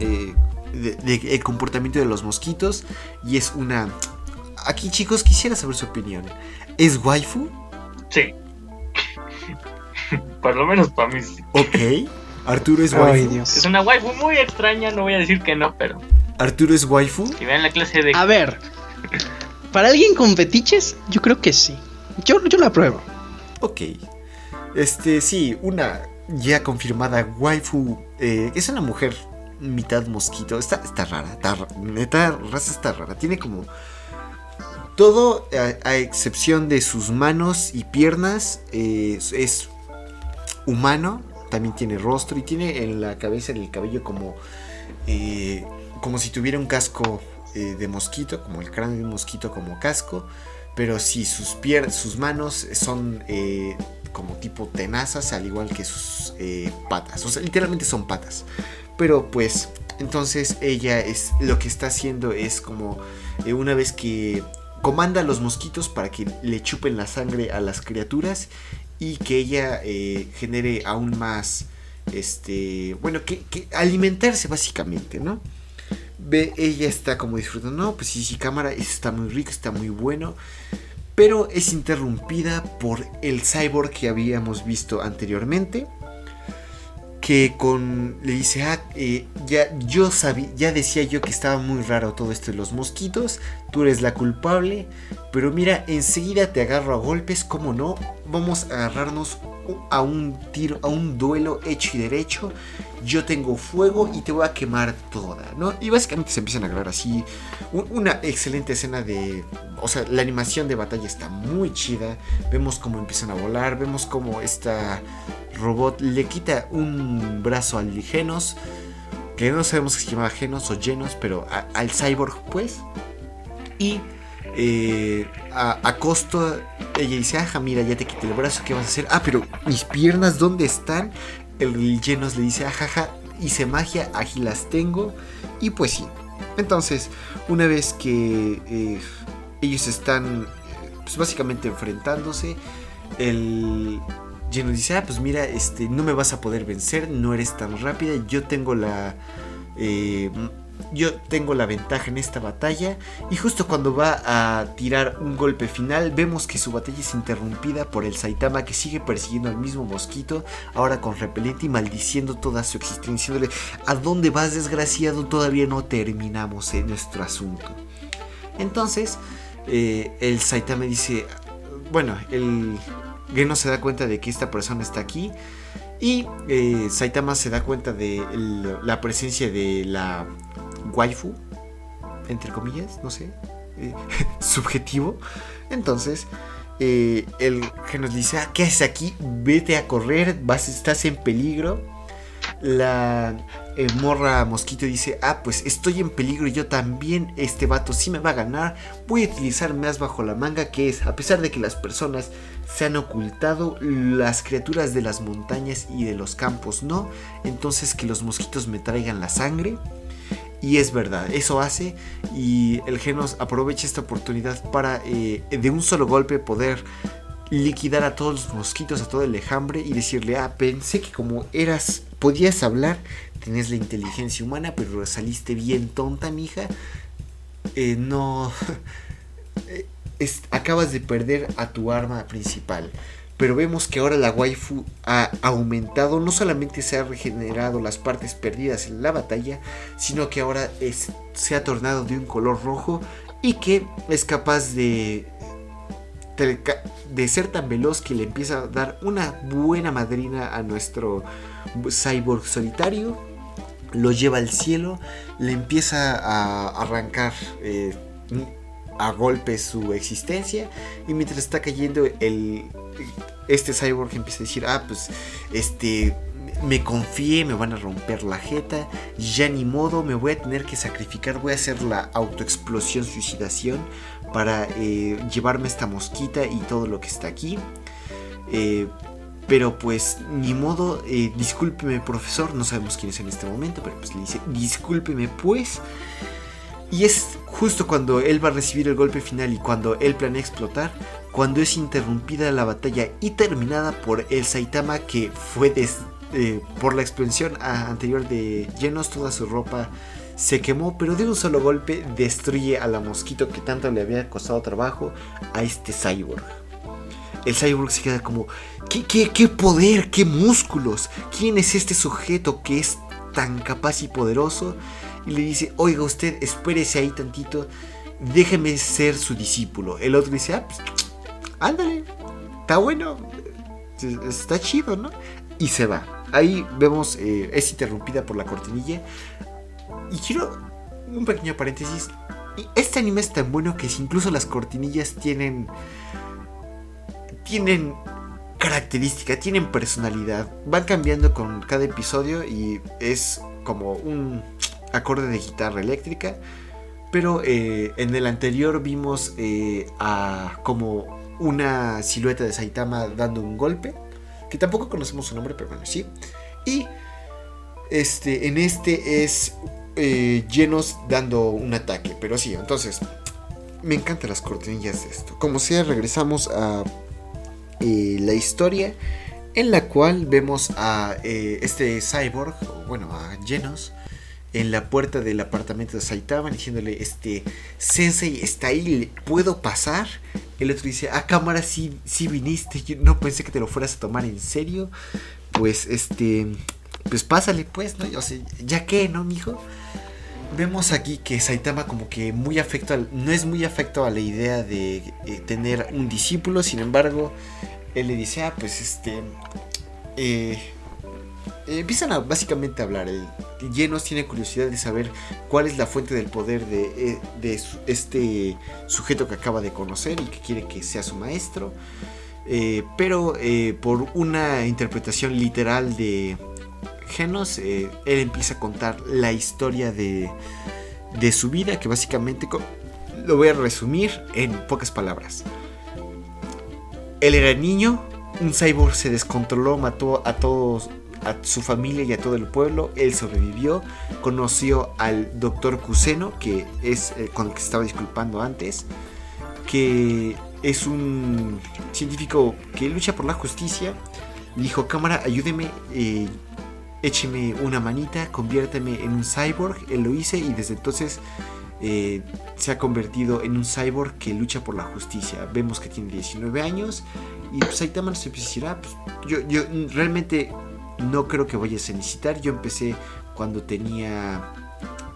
Speaker 1: eh, de- el comportamiento de los mosquitos. Y es una... Aquí chicos quisiera saber su opinión. ¿Es waifu?
Speaker 2: Sí. Por lo menos para mí. sí.
Speaker 1: Ok. Arturo es
Speaker 3: Ay,
Speaker 1: waifu.
Speaker 3: Dios.
Speaker 2: Es una waifu muy extraña, no voy a decir que no, pero
Speaker 1: Arturo es waifu.
Speaker 2: si vean la clase de...
Speaker 3: A ver, para alguien con fetiches, yo creo que sí. Yo, yo la pruebo.
Speaker 1: Ok. Este, sí, una ya confirmada waifu. eh, es una mujer mitad mosquito. Está, está rara. Está, neta, raza está rara. Tiene como. Todo, a, a excepción de sus manos y piernas, eh, es humano. También tiene rostro y tiene en la cabeza el cabello como. eh, como si tuviera un casco eh, de mosquito, como el cráneo de un mosquito como casco. Pero sí, sus, sus manos son eh, como tipo tenazas, al igual que sus patas. O sea, literalmente son patas. Pero pues, entonces ella es lo que está haciendo es como una vez que comanda a los mosquitos para que le chupen la sangre a las criaturas y que ella eh, genere aún más, este, bueno, que, alimentarse básicamente, ¿no? Ve, ella está como disfrutando, no, pues sí, sí, cámara, está muy rico, está muy bueno. Pero es interrumpida por el cyborg que habíamos visto anteriormente. Que con. le dice, ah, eh, ya yo sabía, ya decía yo que estaba muy raro todo esto de los mosquitos. Tú eres la culpable. Pero mira, enseguida te agarro a golpes, como no. Vamos a agarrarnos a un tiro, a un duelo hecho y derecho. Yo tengo fuego y te voy a quemar toda, ¿no? Y básicamente se empiezan a agarrar así. Un- Una excelente escena de. O sea, la animación de batalla está muy chida. Vemos cómo empiezan a volar. Vemos cómo esta robot le quita un brazo al Genos. Que no sabemos si se llamaba Genos o Genos, pero al cyborg, pues. Y eh, a, a costo, ella dice: Ajá, mira, ya te quité el brazo, ¿qué vas a hacer? Ah, pero mis piernas, ¿dónde están? El Genos le dice: Ajaja, hice magia, aquí las tengo. Y pues sí. Entonces, una vez que eh, ellos están pues básicamente enfrentándose, el Genos dice, ah, pues mira, este, no me vas a poder vencer, no eres tan rápida, yo tengo la... eh, yo tengo la ventaja en esta batalla y justo cuando va a tirar un golpe final vemos que su batalla es interrumpida por el Saitama que sigue persiguiendo al mismo mosquito ahora con repelente y maldiciendo toda su existencia diciéndole ¿A dónde vas desgraciado? Todavía no terminamos en nuestro asunto. Entonces, eh, el Saitama dice, bueno, el Geno se da cuenta de que esta persona está aquí y eh, Saitama se da cuenta de la presencia de la waifu, entre comillas, no sé, eh, subjetivo. Entonces, eh, el Genos le dice, ah, ¿qué haces aquí? Vete a correr, vas, estás en peligro. La morra mosquito dice, ah, pues estoy en peligro yo también, este vato sí me va a ganar, voy a utilizar más bajo la manga, que es, a pesar de que las personas se han ocultado, las criaturas de las montañas y de los campos no, entonces que los mosquitos me traigan la sangre. Y es verdad, eso hace y el Genos aprovecha esta oportunidad para eh, de un solo golpe poder liquidar a todos los mosquitos, a todo el enjambre y decirle, ah, pensé que como eras, podías hablar, tenías la inteligencia humana, pero saliste bien tonta, mija. Eh, no... acabas de perder a tu arma principal. Pero vemos que ahora la waifu ha aumentado, no solamente se ha regenerado las partes perdidas en la batalla, sino que ahora se ha tornado de un color rojo y que es capaz de de ser tan veloz que le empieza a dar una buena madrina a nuestro cyborg solitario. Lo lleva al cielo, le empieza a arrancar eh, a golpes su existencia. Y mientras está cayendo, el, este cyborg empieza a decir: Ah, pues este. Me confié, me van a romper la jeta. Ya ni modo, me voy a tener que sacrificar. Voy a hacer la autoexplosión, suicidación para eh, llevarme esta mosquita y todo lo que está aquí. Eh, pero pues ni modo, eh, discúlpeme profesor, no sabemos quién es en este momento, pero pues le dice, discúlpeme pues. Y es justo cuando él va a recibir el golpe final y cuando él planea explotar, cuando es interrumpida la batalla y terminada por el Saitama que fue eh, por la explosión anterior de Genos, toda su ropa se quemó, pero de un solo golpe destruye a la mosquito que tanto le había costado trabajo a este cyborg. El cyborg se queda como, ¿qué, qué, qué poder, qué músculos? ¿Quién es este sujeto que es tan capaz y poderoso? Y le dice, oiga usted, espérese ahí tantito, déjeme ser su discípulo. El otro dice, ah, pues, ándale, está bueno, está chido, ¿no? Y se va. Ahí vemos, eh, es interrumpida por la cortinilla. Y quiero un pequeño paréntesis. Este anime es tan bueno que si incluso las cortinillas tienen. Tienen característica, tienen personalidad. Van cambiando con cada episodio y es como un acorde de guitarra eléctrica. Pero eh, en el anterior vimos eh, a como una silueta de Saitama dando un golpe. Que tampoco conocemos su nombre, pero bueno, sí. Y este, en este es eh, llenos dando un ataque. Pero sí, entonces, me encantan las cortinillas de esto. Como sea, regresamos a eh, la historia en la cual vemos a este cyborg, bueno, a Genos, en la puerta del apartamento de Saitama diciéndole, este, Sensei está ahí, ¿puedo pasar? El otro dice, ah, cámara, sí, sí viniste, yo no pensé que te lo fueras a tomar en serio. Pues, este, pues pásale, pues, ¿no? O sea, ya que, ¿no, mijo? Vemos aquí que Saitama como que muy afecto, al- no es muy afecto a la idea de eh, tener un discípulo, sin embargo, él le dice, ah, pues este, eh, eh, empiezan a básicamente a hablar. El Llenos tiene curiosidad de saber cuál es la fuente del poder de, eh, este sujeto que acaba de conocer y que quiere que sea su maestro. Eh, pero eh, por una interpretación literal de Genos, eh, él empieza a contar la historia de, de su vida, que básicamente lo voy a resumir en pocas palabras. Él era niño, un cyborg se descontroló, mató a todos, a su familia y a todo el pueblo. Él sobrevivió, conoció al doctor Kuseno, que es eh, con el que se estaba disculpando antes, que es un científico que lucha por la justicia. Dijo, cámara, ayúdeme, eh, écheme una manita, conviérteme en un cyborg. Él lo hice y desde entonces eh, se ha convertido en un cyborg que lucha por la justicia. Vemos que tiene 19 años y pues Saitama a decir, ah, pues yo, yo realmente no creo que vayas a necesitar. Yo empecé cuando tenía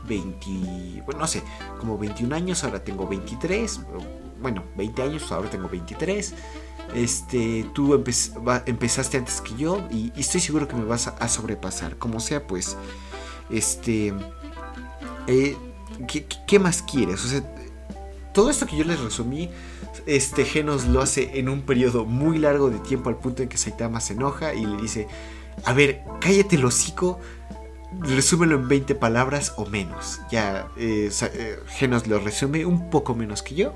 Speaker 1: 20, bueno, no sé, como 21 años, ahora tengo 23, bueno, 20 años, ahora tengo 23. Este, tú empezaste antes que yo y, estoy seguro que me vas a, sobrepasar. Como sea, pues, este, eh, ¿qué, qué- qué más quieres? O sea, todo esto que yo les resumí, este Genos lo hace en un periodo muy largo de tiempo al punto en que Saitama se enoja y le dice, a ver, cállate el hocico, resúmelo en 20 palabras o menos. Ya eh, eh, Genos lo resume un poco menos que yo.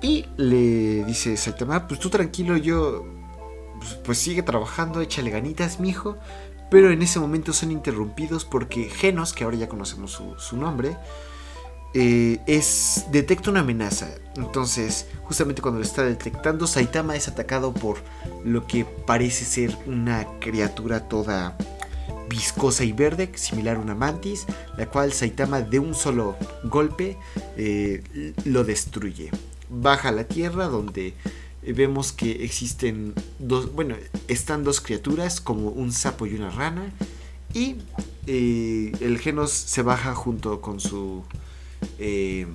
Speaker 1: Y le dice Saitama, pues tú tranquilo, yo pues, pues sigue trabajando, échale ganitas, mijo. Pero en ese momento son interrumpidos porque Genos, que ahora ya conocemos su nombre, eh, es detecta una amenaza. Entonces, justamente cuando lo está detectando, Saitama es atacado por lo que parece ser una criatura toda viscosa y verde, similar a una mantis, la cual Saitama de un solo golpe eh, lo destruye. Baja a la tierra donde vemos que existen dos, bueno, están dos criaturas como un sapo y una rana y eh, el Genos se baja junto con su eh,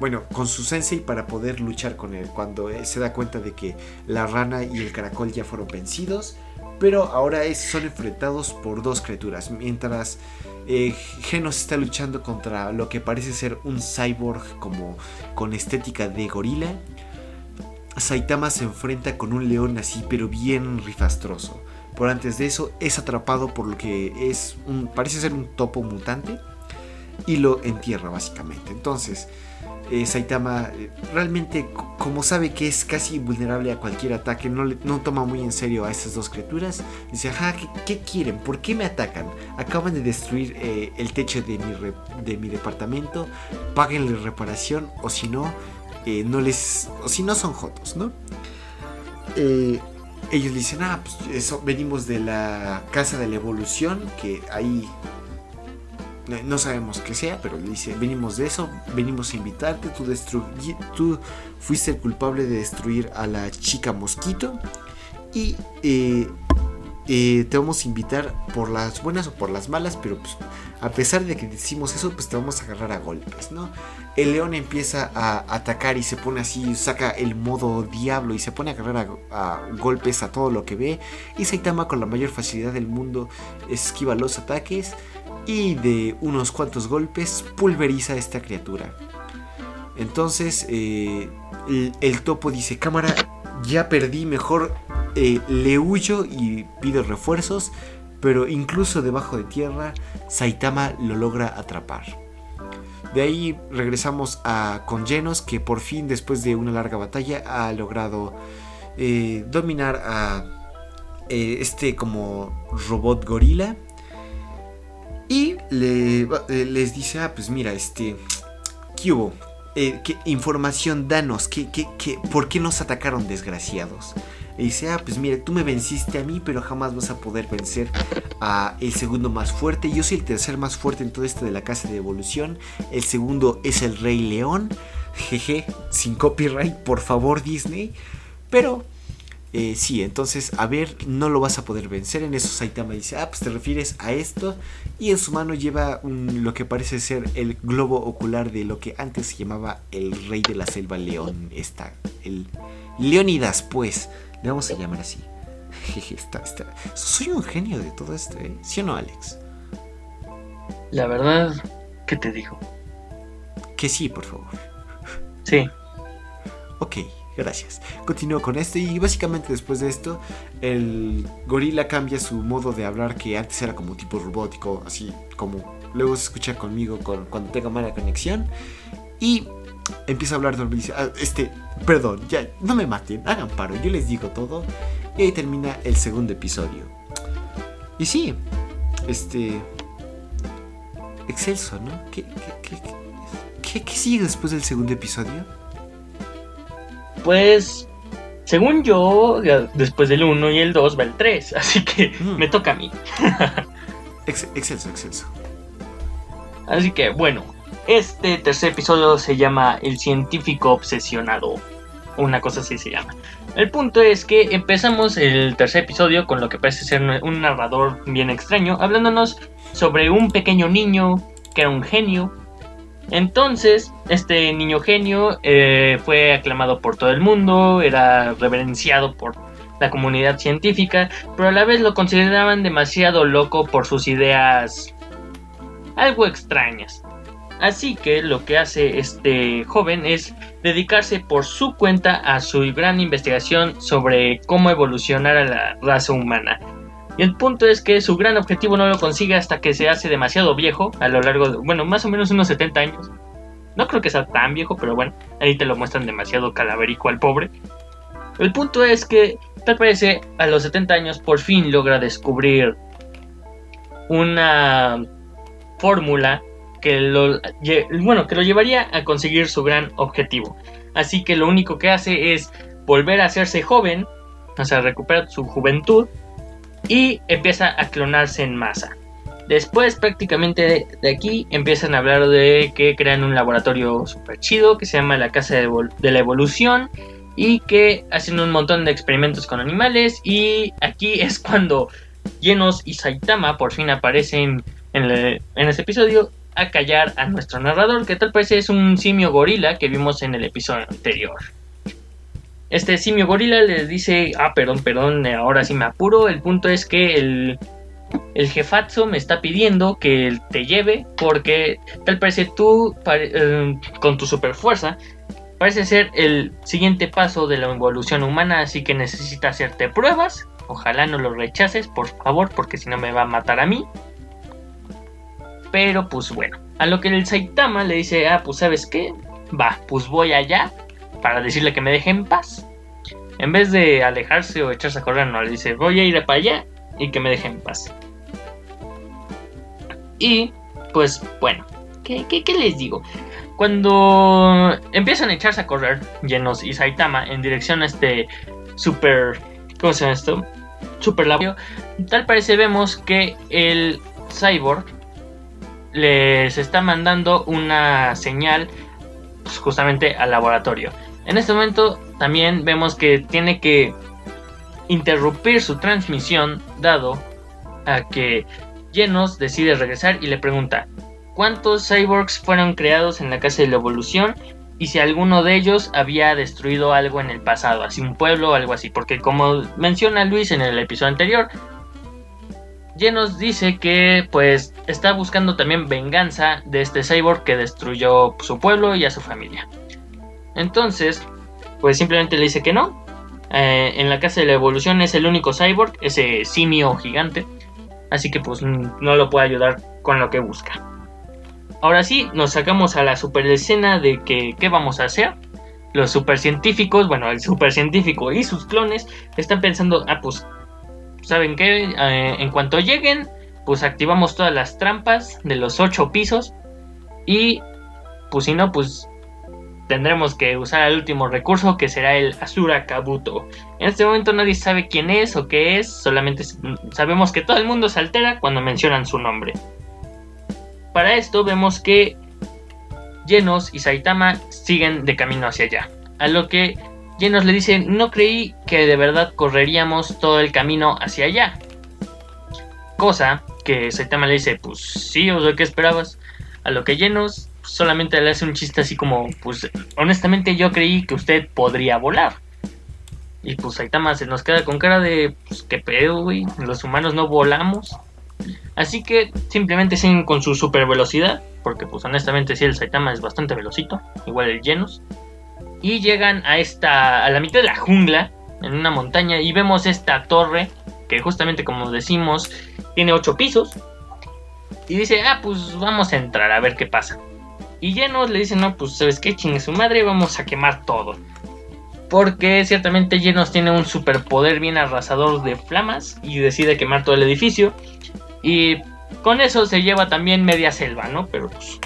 Speaker 1: bueno, con su sensei para poder luchar con él. Cuando se da cuenta de que la rana y el caracol ya fueron vencidos, pero ahora es- son enfrentados por dos criaturas. Mientras eh, Genos está luchando contra lo que parece ser un cyborg como con estética de gorila, Saitama se enfrenta con un león así, pero bien rifastroso. Por antes de eso, es atrapado por lo que es un, parece ser un topo mutante y lo entierra básicamente. Entonces, eh, Saitama eh, realmente como sabe que es casi vulnerable a cualquier ataque, no, no toma muy en serio a estas dos criaturas. Dice, ajá, ¿qué, quieren? ¿Por qué me atacan? Acaban de destruir eh, el techo de mi, de mi departamento, páguenle reparación o si no, no les... o si no son jotos, ¿no? ellos dicen, ah, pues eso, venimos de la casa de la evolución, que ahí no sabemos qué sea, pero le dice, venimos de eso, venimos a invitarte, tú, tú fuiste el culpable de destruir a la chica mosquito y eh, eh, te vamos a invitar por las buenas o por las malas, pero pues, a pesar de que decimos eso, pues te vamos a agarrar a golpes, ¿no? El león empieza a atacar y se pone así, saca el modo diablo y se pone a agarrar a, a golpes a todo lo que ve y Saitama con la mayor facilidad del mundo esquiva los ataques y de unos cuantos golpes pulveriza a esta criatura. Entonces eh, el, topo dice, cámara, ya perdí, mejor eh, le huyo y pido refuerzos, pero incluso debajo de tierra Saitama lo logra atrapar. De ahí regresamos a con que por fin después de una larga batalla ha logrado eh, dominar a este como robot gorila y eh, les dice, ah, pues mira, este, ¿qué hubo? Eh, ¿qué información danos? ¿Qué, qué, qué, ¿Por qué nos atacaron desgraciados? Y dice, ah, pues mira, tú me venciste a mí, pero jamás vas a poder vencer a el segundo más fuerte. Yo soy el tercer más fuerte en todo esto de la casa de evolución. El segundo es el Rey León. Jeje, sin copyright, por favor Disney. Pero eh, sí, entonces, a ver, no lo vas a poder vencer. En eso Saitama dice, ah, pues te refieres a esto. Y en su mano lleva lo que parece ser el globo ocular de lo que antes se llamaba el rey de la selva león. Está, el Leonidas, pues. Le vamos a llamar así. está, está. Soy un genio de todo esto, ¿eh? ¿Sí o no, Alex?
Speaker 2: La verdad, ¿qué te digo?
Speaker 1: Que sí, por favor.
Speaker 2: Sí.
Speaker 1: Ok. Gracias. Continúo con esto y básicamente después de esto el gorila cambia su modo de hablar que antes era como tipo robótico, así como luego se escucha conmigo cuando tenga mala conexión y empieza a hablar de ah, este, perdón, ya no me maten, hagan paro, yo les digo todo y ahí termina el segundo episodio. Y sí, este excelso, ¿no? ¿Qué, qué, qué sigue después del segundo episodio?
Speaker 2: Pues, según yo, después del 1 y el 2 va el 3, así que mm. me toca a mí.
Speaker 1: excelso, excelso.
Speaker 2: Así que, bueno, este tercer episodio se llama El científico obsesionado. Una cosa así se llama. El punto es que empezamos el tercer episodio con lo que parece ser un narrador bien extraño, hablándonos sobre un pequeño niño que era un genio entonces, este niño genio eh, fue aclamado por todo el mundo, era reverenciado por la comunidad científica, pero a la vez lo consideraban demasiado loco por sus ideas algo extrañas. Así que lo que hace este joven es dedicarse por su cuenta a su gran investigación sobre cómo evolucionar a la raza humana. El punto es que su gran objetivo no lo consigue hasta que se hace demasiado viejo, a lo largo de, bueno, más o menos unos 70 años. No creo que sea tan viejo, pero bueno, ahí te lo muestran demasiado calaverico al pobre. El punto es que, tal parece, a los 70 años por fin logra descubrir una fórmula que lo, bueno, que lo llevaría a conseguir su gran objetivo. Así que lo único que hace es volver a hacerse joven, o sea, recuperar su juventud y empieza a clonarse en masa. Después prácticamente de, aquí empiezan a hablar de que crean un laboratorio super chido que se llama la Casa de, la Evolución y que hacen un montón de experimentos con animales y aquí es cuando Genos y Saitama por fin aparecen en, en este episodio a callar a nuestro narrador que tal parece es un simio gorila que vimos en el episodio anterior. Este simio gorila les dice, ah, perdón, perdón, ahora sí me apuro. El punto es que el, el jefazo me está pidiendo que te lleve porque tal parece tú, eh, con tu super fuerza, parece ser el siguiente paso de la evolución humana, así que necesita hacerte pruebas. Ojalá no lo rechaces, por favor, porque si no me va a matar a mí. Pero pues bueno, A lo que el Saitama le dice, ah, pues sabes qué, va, pues voy allá para decirle que me deje en paz. En vez de alejarse o echarse a correr, no, le dice, voy a ir para allá y que me deje en paz. Y, pues bueno, ¿qué, qué, les digo? Cuando empiezan a echarse a correr, Llenos y Saitama, en dirección a este super... ¿Cómo se llama esto? Super labio. Tal parece vemos que el cyborg les está mandando una señal pues, justamente al laboratorio. En este momento también vemos que tiene que interrumpir su transmisión dado a que Genos decide regresar y le pregunta cuántos cyborgs fueron creados en la casa de la evolución y si alguno de ellos había destruido algo en el pasado, así un pueblo o algo así, porque como menciona Luis en el episodio anterior, Genos dice que pues está buscando también venganza de este cyborg que destruyó su pueblo y a su familia. Entonces, pues simplemente le dice que no. Eh, en la casa de la evolución es el único cyborg, ese simio gigante. Así que pues no lo puede ayudar con lo que busca. Ahora sí, nos sacamos a la super escena de que qué vamos a hacer. Los supercientíficos, bueno, el supercientífico y sus clones están pensando, ah, pues ¿saben qué? Eh, en cuanto lleguen, pues activamos todas las trampas de los ocho pisos. Y pues si no, pues tendremos que usar el último recurso que será el Asura Kabuto. En este momento nadie sabe quién es o qué es, solamente sabemos que todo el mundo se altera cuando mencionan su nombre. Para esto vemos que Genos y Saitama siguen de camino hacia allá, a lo que Genos le dice, no creí que de verdad correríamos todo el camino hacia allá. Cosa que Saitama le dice, pues sí, o sea, ¿qué esperabas? A lo que Genos solamente le hace un chiste así como, pues honestamente yo creí que usted podría volar. Y pues Saitama se nos queda con cara de, pues qué pedo, güey, los humanos no volamos. Así que simplemente siguen con su super velocidad, porque pues honestamente sí el Saitama es bastante velocito, igual el Genos y llegan a esta a la mitad de la jungla en una montaña y vemos esta torre que justamente como decimos tiene ocho pisos y dice ah pues vamos a entrar a ver qué pasa y llenos le dicen no pues sabes qué chingue su madre vamos a quemar todo porque ciertamente Llenos tiene un superpoder bien arrasador de flamas y decide quemar todo el edificio. Y con eso se lleva también media selva no pero pues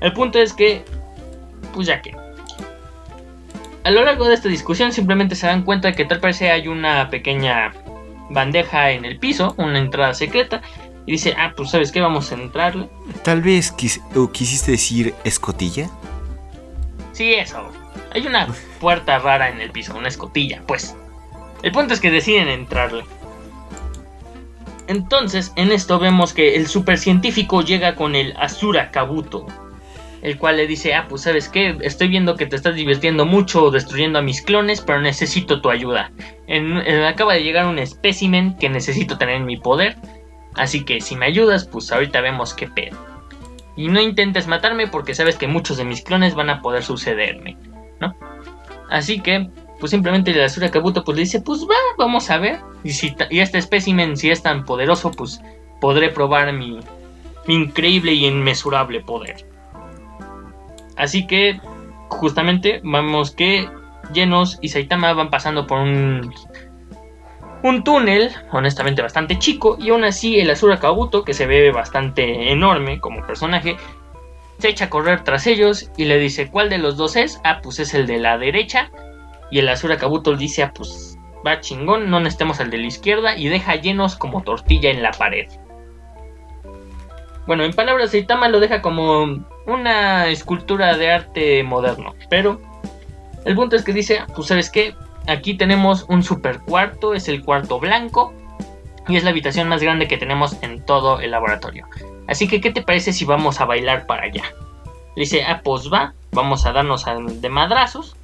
Speaker 2: el punto es que pues ya que. A lo largo de esta discusión simplemente se dan cuenta que tal parece hay una pequeña bandeja en el piso, una entrada secreta, y dice, ah, pues sabes qué, vamos a entrarle.
Speaker 1: Tal vez quisiste decir escotilla.
Speaker 2: Sí, eso. Hay una puerta rara en el piso, una escotilla, pues. El punto es que deciden entrarle. Entonces, en esto vemos que el supercientífico llega con el Asura Kabuto, el cual le dice, ah, pues sabes qué, estoy viendo que te estás divirtiendo mucho destruyendo a mis clones, pero necesito tu ayuda. En, acaba de llegar un espécimen que necesito tener en mi poder, así que si me ayudas, pues ahorita vemos qué pedo. Y no intentes matarme porque sabes que muchos de mis clones van a poder sucederme, ¿no? Así que, pues simplemente el Asura Kabuto pues le dice, pues va, vamos a ver. Y, si y este espécimen, si es tan poderoso, pues podré probar mi, mi increíble y inmesurable poder. Así que justamente vemos que Genos y Saitama van pasando por un, un túnel, honestamente bastante chico, y aún así el Asura Kabuto, que se ve bastante enorme como personaje, se echa a correr tras ellos y le dice cuál de los dos es. Ah, pues es el de la derecha. Y el Asura Kabuto dice, ah, pues va chingón, no necesitemos el de la izquierda y deja llenos como tortilla en la pared. Bueno, en palabras, Saitama lo deja como una escultura de arte moderno. Pero el punto es que dice, pues sabes qué, aquí tenemos un super cuarto, es el cuarto blanco y es la habitación más grande que tenemos en todo el laboratorio. Así que, ¿qué te parece si vamos a bailar para allá? Le dice, ah, pues va, vamos a darnos de madrazos.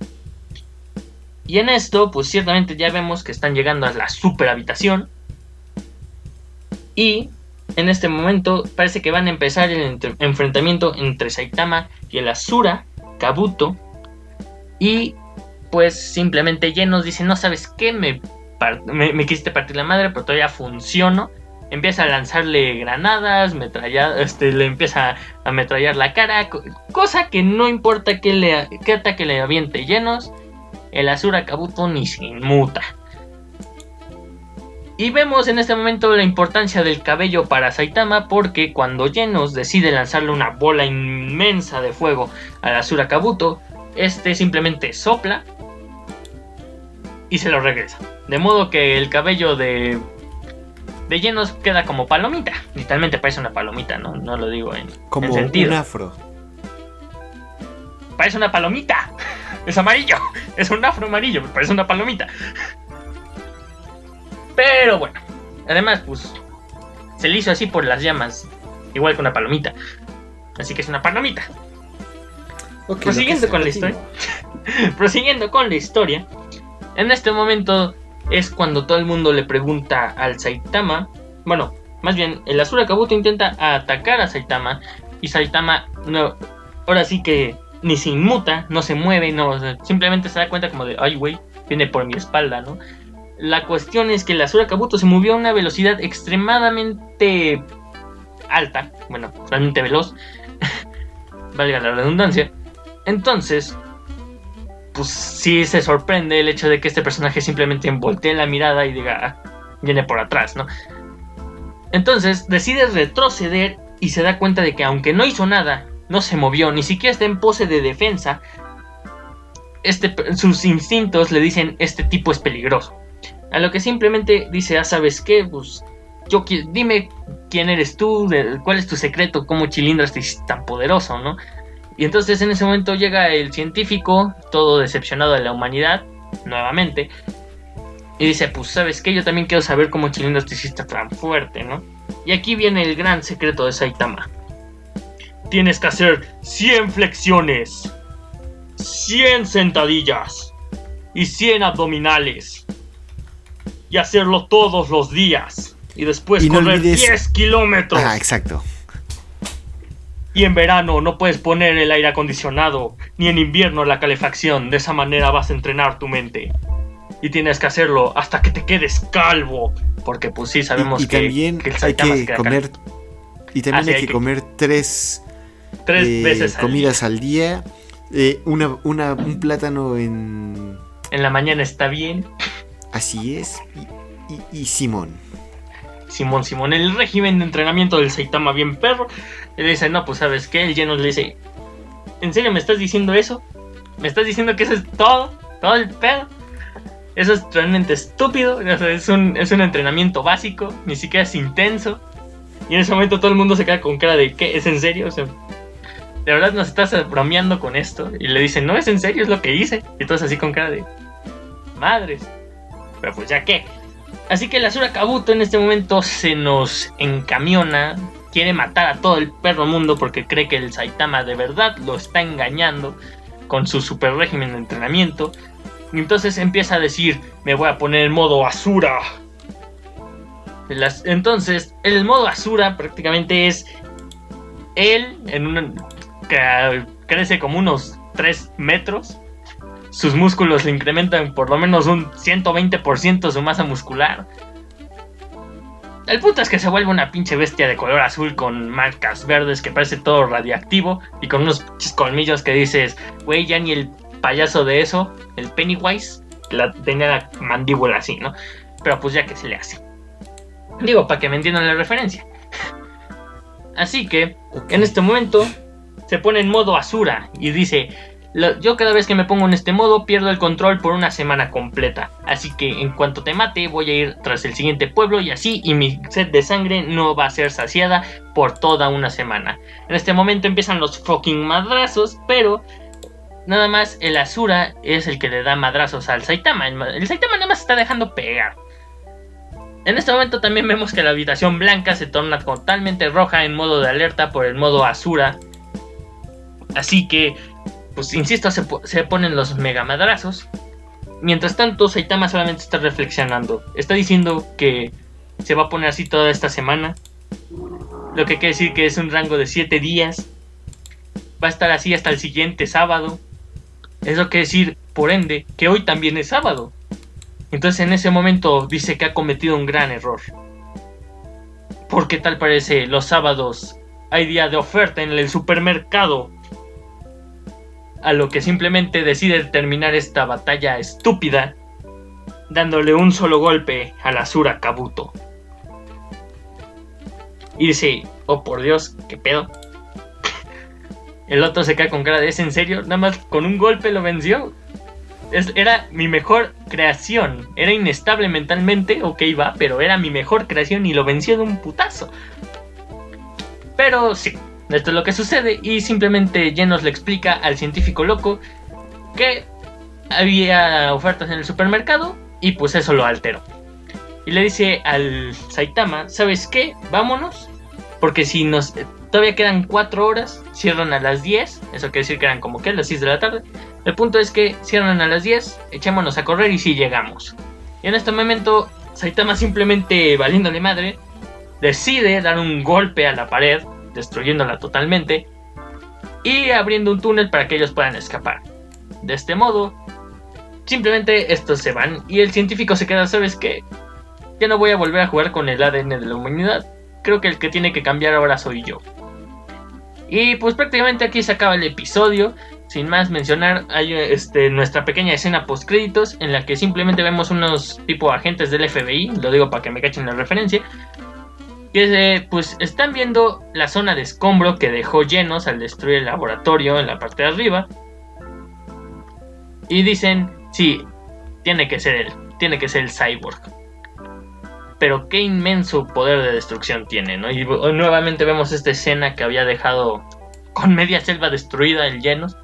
Speaker 2: Y en esto, pues ciertamente ya vemos que están llegando a la super habitación. Y en este momento parece que van a empezar el enfrentamiento entre Saitama y el Asura, Kabuto. Y pues simplemente Genos dice, no sabes qué, me, me, quisiste partir la madre, pero todavía funciono. empieza a lanzarle granadas, metralla, este, le empieza a ametrallar la cara, co- cosa que no importa que le, qué ataque le aviente llenos, el Asura Kabuto ni se inmuta. Y vemos en este momento la importancia del cabello para Saitama porque cuando Genos decide lanzarle una bola inmensa de fuego al Asura Kabuto, este simplemente sopla y se lo regresa. De modo que el cabello de, de Genos queda como palomita. Literalmente parece una palomita, no, no lo digo en,
Speaker 1: Como
Speaker 2: en sentido.
Speaker 1: un afro.
Speaker 2: Parece una palomita. Es amarillo. Es un afro amarillo. Parece una palomita. Pero bueno. Además, pues. Se le hizo así por las llamas. Igual que una palomita. Así que es una palomita.
Speaker 1: Ok,
Speaker 2: Prosiguiendo con la historia. Prosiguiendo con la historia. En este momento es cuando todo el mundo le pregunta al Saitama. Bueno, más bien, el Asura Kabuto intenta atacar a Saitama. Y Saitama no. Ahora sí que ni se inmuta, no se mueve, no. simplemente se da cuenta como de, ay, güey, viene por mi espalda, ¿no? La cuestión es que el Asura Kabuto se movió a una velocidad extremadamente alta. Bueno, realmente veloz. Valga la redundancia. Entonces, pues sí se sorprende el hecho de que este personaje simplemente voltee la mirada y diga, "Ah, viene por atrás, ¿no? Entonces decide retroceder y se da cuenta de que aunque no hizo nada, no se movió, ni siquiera está en pose de defensa, este, sus instintos le dicen, este tipo es peligroso. A lo que simplemente dice, ah, ¿sabes qué? Pues yo dime quién eres tú, cuál es tu secreto, cómo Chilindras te tan poderoso, ¿no? Y entonces en ese momento llega el científico, todo decepcionado de la humanidad, nuevamente, y dice, pues sabes qué, yo también quiero saber cómo Chilindras te hiciste tan fuerte, ¿no? Y aquí viene el gran secreto de Saitama. Tienes que hacer 100 flexiones, 100 sentadillas y 100 abdominales. Y hacerlo todos los días. Y después
Speaker 1: Y no
Speaker 2: correr
Speaker 1: olvides-
Speaker 2: 10 kilómetros.
Speaker 1: Ah, exacto.
Speaker 2: Y en verano no puedes poner el aire acondicionado, ni en invierno la calefacción. De esa manera vas a entrenar tu mente. Y tienes que hacerlo hasta que te quedes calvo. Porque pues sí, sabemos
Speaker 1: y, y
Speaker 2: que,
Speaker 1: también
Speaker 2: que el
Speaker 1: hay que comer. Y también hay que,
Speaker 2: que-
Speaker 1: comer tres
Speaker 2: tres
Speaker 1: eh,
Speaker 2: veces al
Speaker 1: comidas al día. eh, una, una- un plátano en.
Speaker 2: En la mañana está bien.
Speaker 1: Así es. Y, y- y Simón.
Speaker 2: Simón Simón, el régimen de entrenamiento del Saitama bien perro. Y le dice, no, pues sabes qué, el lleno le dice, ¿en serio me estás diciendo eso? ¿Me estás diciendo que eso es todo? ¿Todo el pedo? Eso es realmente estúpido, es, un, es un entrenamiento básico, ni siquiera es intenso. Y en ese momento todo el mundo se queda con cara de, ¿qué? ¿Es en serio? O sea, de verdad nos estás bromeando con esto. Y le dicen, no, es en serio, es lo que hice. Y todos así con cara de, madres. Pero pues ya qué. Así que el Asura Kabuto en este momento se nos encamiona, quiere matar a todo el perro mundo porque cree que el Saitama de verdad lo está engañando con su super régimen de entrenamiento. Y entonces empieza a decir, me voy a poner en modo Asura. Las- entonces, el modo Asura prácticamente es él en un que crece como unos 3 metros. Sus músculos le incrementan por lo menos un 120% su masa muscular. El punto es que se vuelve una pinche bestia de color azul con marcas verdes que parece todo radiactivo y con unos colmillos que dices, güey, ya ni el payaso de eso, el Pennywise, la, tenía la mandíbula así, ¿no? Pero pues ya que se le hace. Digo, para que me entiendan la referencia. Así que, en este momento, se pone en modo Asura y dice, "Lo- yo cada vez que me pongo en este modo pierdo el control por una semana completa. Así que en cuanto te mate voy a ir tras el siguiente pueblo y así y mi sed de sangre no va a ser saciada por toda una semana. En este momento empiezan los fucking madrazos, pero nada más el Asura es el que le da madrazos al Saitama. El, ma- el Saitama nada más está dejando pegar. En este momento también vemos que la habitación blanca se torna totalmente roja en modo de alerta por el modo Asura. Así que, pues insisto, se, se ponen los mega madrazos. Mientras tanto, Saitama solamente está reflexionando. Está diciendo que se va a poner así toda esta semana. Lo que quiere decir que es un rango de 7 días. Va a estar así hasta el siguiente sábado. Eso quiere decir, por ende, que hoy también es sábado. Entonces en ese momento dice que ha cometido un gran error. porque tal parece los sábados hay día de oferta en el supermercado. A lo que simplemente decide terminar esta batalla estúpida dándole un solo golpe a la Sura Kabuto. Y dice, oh por Dios, qué pedo. El otro se cae con cara de, ¿es en serio? Nada más con un golpe lo venció. era mi mejor creación. Era inestable mentalmente, ok va, pero era mi mejor creación y lo venció de un putazo. Pero sí, esto es lo que sucede y simplemente Genos le explica al científico loco que había ofertas en el supermercado y pues eso lo alteró. Y le dice al Saitama, ¿sabes qué? Vámonos. Porque si nos... Todavía quedan 4 horas, cierran a las 10. Eso quiere decir que eran como que las 6 de la tarde. El punto es que cierran a las 10, echémonos a correr y si llegamos. Y en este momento, Saitama simplemente valiéndole madre, decide dar un golpe a la pared, destruyéndola totalmente, y abriendo un túnel para que ellos puedan escapar. De este modo, simplemente estos se van y el científico se queda, ¿sabes qué? Ya no voy a volver a jugar con el ADN de la humanidad. Creo que el que tiene que cambiar ahora soy yo. Y pues prácticamente aquí se acaba el episodio. Sin más mencionar, hay este, nuestra pequeña escena post créditos en la que simplemente vemos unos tipo agentes del FBI, lo digo para que me cachen la referencia, pues están viendo la zona de escombro que dejó llenos al destruir el laboratorio en la parte de arriba. Y dicen, Sí, tiene que ser él, tiene que ser el cyborg. Pero qué inmenso poder de destrucción tiene, ¿no? Y nuevamente vemos esta escena que había dejado con media selva destruida el llenos.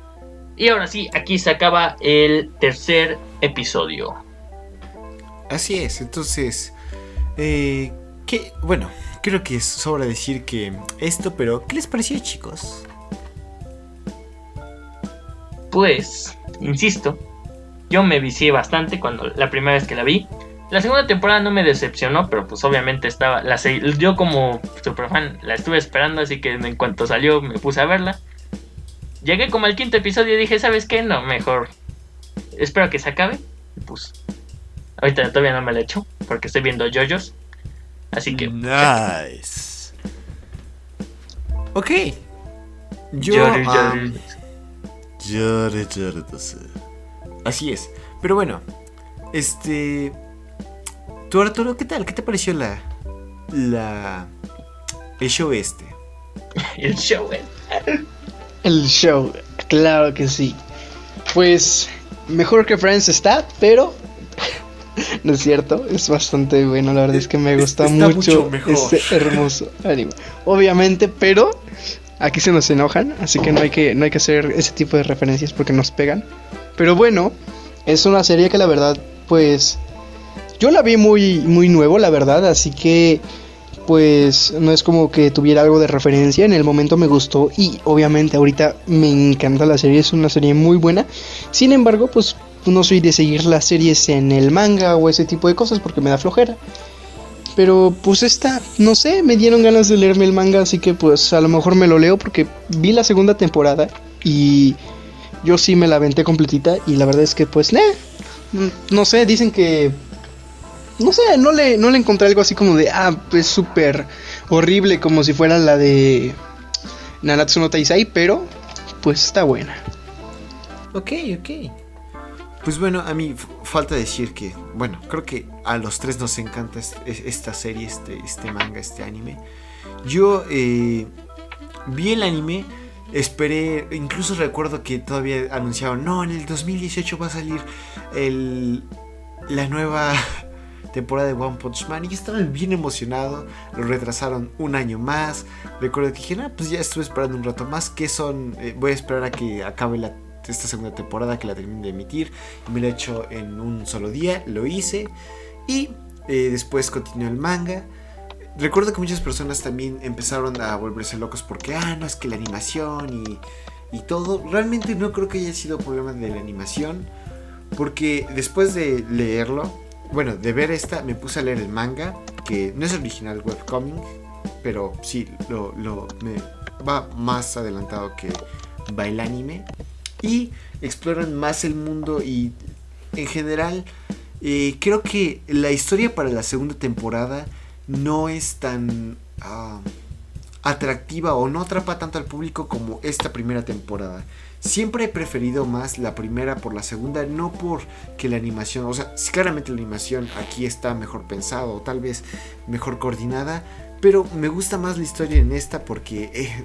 Speaker 2: Y ahora sí, aquí se acaba el tercer episodio.
Speaker 1: Así es, entonces, eh, bueno, creo que es sobra decir que esto, pero ¿qué les pareció chicos?
Speaker 2: Pues, insisto, yo me vicié bastante cuando la primera vez que la vi. La segunda temporada no me decepcionó, pero pues obviamente estaba. La, yo como super fan la estuve esperando, así que en cuanto salió me puse a verla. Llegué como al quinto episodio y dije, ¿sabes qué? No, mejor. Espero que se acabe. pues. Ahorita todavía no me la echo, porque estoy viendo JoJo's. Así que.
Speaker 1: Nice. Ok. Yo. Um, Así es. Pero bueno, este. Tú, Arturo, ¿qué tal? ¿Qué te pareció la. la. el show este?
Speaker 2: el show,
Speaker 3: El show, claro que sí. Pues. Mejor que Friends está, pero. No es cierto, es bastante bueno. La verdad es que me gusta mucho, mucho este hermoso anime. Obviamente, pero. Aquí se nos enojan, así que no hay que, no hay que hacer ese tipo de referencias porque nos pegan. Pero bueno, es una serie que la verdad, pues, yo la vi muy, muy nuevo, la verdad, así que, pues, no es como que tuviera algo de referencia. En el momento me gustó y obviamente ahorita me encanta la serie, es una serie muy buena. Sin embargo, pues, no soy de seguir las series en el manga o ese tipo de cosas porque me da flojera. Pero pues esta, no sé, me dieron ganas de leerme el manga, así que pues a lo mejor me lo leo porque vi la segunda temporada y yo sí me la aventé completita y la verdad es que pues, no sé, dicen que... No sé, no le, no le encontré algo así como de, ah, es súper horrible como si fuera la de Nanatsu no Taisai, pero pues está buena.
Speaker 1: Ok, ok. Pues bueno, a mí falta decir que, bueno, creo que a los tres nos encanta esta serie, este, este manga, este anime. Yo eh, vi el anime esperé, incluso recuerdo que todavía anunciaron, no, en el 2018 va a salir la nueva temporada de One Punch Man y estaba bien emocionado, lo retrasaron un año más, recuerdo que dije, no, pues ya estuve esperando un rato más, que son, eh, voy a esperar a que acabe la, esta segunda temporada, que la termine de emitir, me lo he hecho en un solo día, lo hice, y eh, después continuó el manga, recuerdo que muchas personas también empezaron a volverse locos porque, ah, no, es que la animación y, y todo. Realmente no creo que haya sido problema de la animación. Porque después de leerlo, bueno, de ver esta, me puse a leer el manga, que no es original webcomic, pero sí, lo, lo me va más adelantado que va el anime. Y exploran más el mundo y en general eh, creo que la historia para la segunda temporada no es tan ah, atractiva o no atrapa tanto al público como esta primera temporada. Siempre he preferido más la primera por la segunda, no porque la animación, o sea, claramente la animación aquí está mejor pensado o tal vez mejor coordinada, pero me gusta más la historia en esta porque eh,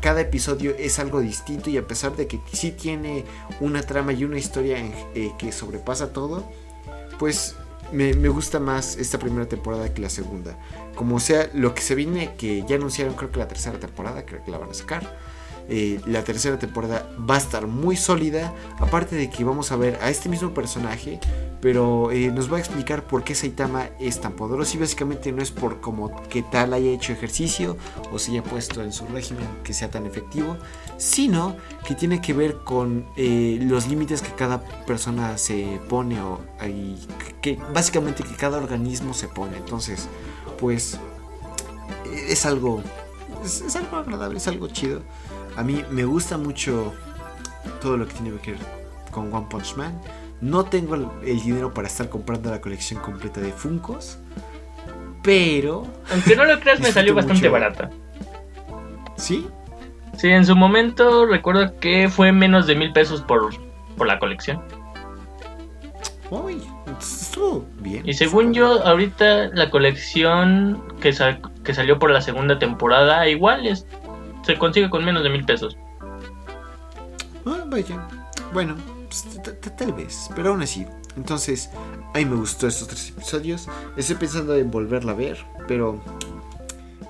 Speaker 1: cada episodio es algo distinto y a pesar de que sí tiene una trama y una historia eh, que sobrepasa todo, pues me, me, gusta más esta primera temporada que la segunda. Como sea, lo que se viene, que ya anunciaron creo que la tercera temporada, creo que la van a sacar eh, la tercera temporada va a estar muy sólida. Aparte de que vamos a ver a este mismo personaje, pero eh, nos va a explicar por qué Saitama es tan poderoso. Y básicamente no es por como que tal haya hecho ejercicio o se haya puesto en su régimen que sea tan efectivo, sino que tiene que ver con eh, los límites que cada persona se pone o que básicamente que cada organismo se pone. Entonces, pues es algo es algo agradable, es algo chido. A mí me gusta mucho todo lo que tiene que ver con One Punch Man. No tengo el, dinero para estar comprando la colección completa de Funkos. Pero.
Speaker 2: Aunque no lo creas, me salió bastante barata.
Speaker 1: ¿Sí?
Speaker 2: Sí, en su momento recuerdo que fue menos de mil pesos por, por la colección.
Speaker 1: Uy, estuvo bien.
Speaker 2: Y según yo, ahorita la colección que, que salió por la segunda temporada, igual es se consigue con menos de mil pesos.
Speaker 1: Ah, vaya. Bueno, pues, tal vez, pero aún así. Entonces, a mí me gustó estos tres episodios. Estoy pensando en volverla a ver, pero...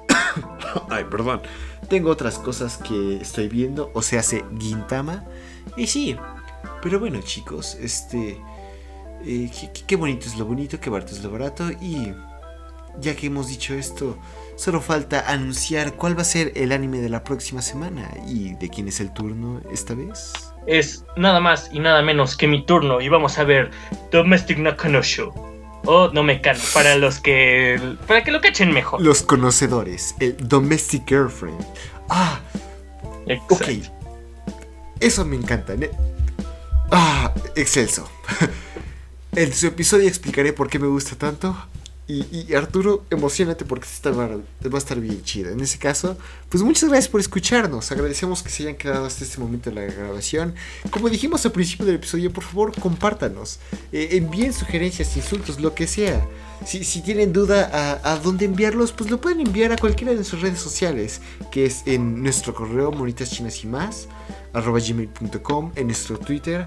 Speaker 1: Ay, perdón. Tengo otras cosas que estoy viendo, o sea, hace Gintama. Y sí, pero bueno, chicos, este... Eh, qué, bonito es lo bonito, qué barato es lo barato. Y ya que hemos dicho esto, Solo falta anunciar cuál va a ser el anime de la próxima semana y de quién es el turno esta vez.
Speaker 2: Es nada más y nada menos que mi turno y vamos a ver Domestic Nakanosho. O no me can para los que. para que lo cachen mejor.
Speaker 1: Los conocedores, el Domestic Girlfriend. Ah, ok. Eso me encanta. Ah, excelso. En su episodio explicaré por qué me gusta tanto. Y, Arturo, emocionate porque va a estar bien chido. En ese caso, pues muchas gracias por escucharnos. Agradecemos que se hayan quedado hasta este momento de la grabación. Como dijimos al principio del episodio, por favor, compártanos. Eh, envíen sugerencias, insultos, lo que sea. Si, tienen duda a, a, dónde enviarlos, pues lo pueden enviar a cualquiera de nuestras redes sociales, que es en nuestro correo monitas chinas y más, arroba gmail.com, en nuestro Twitter,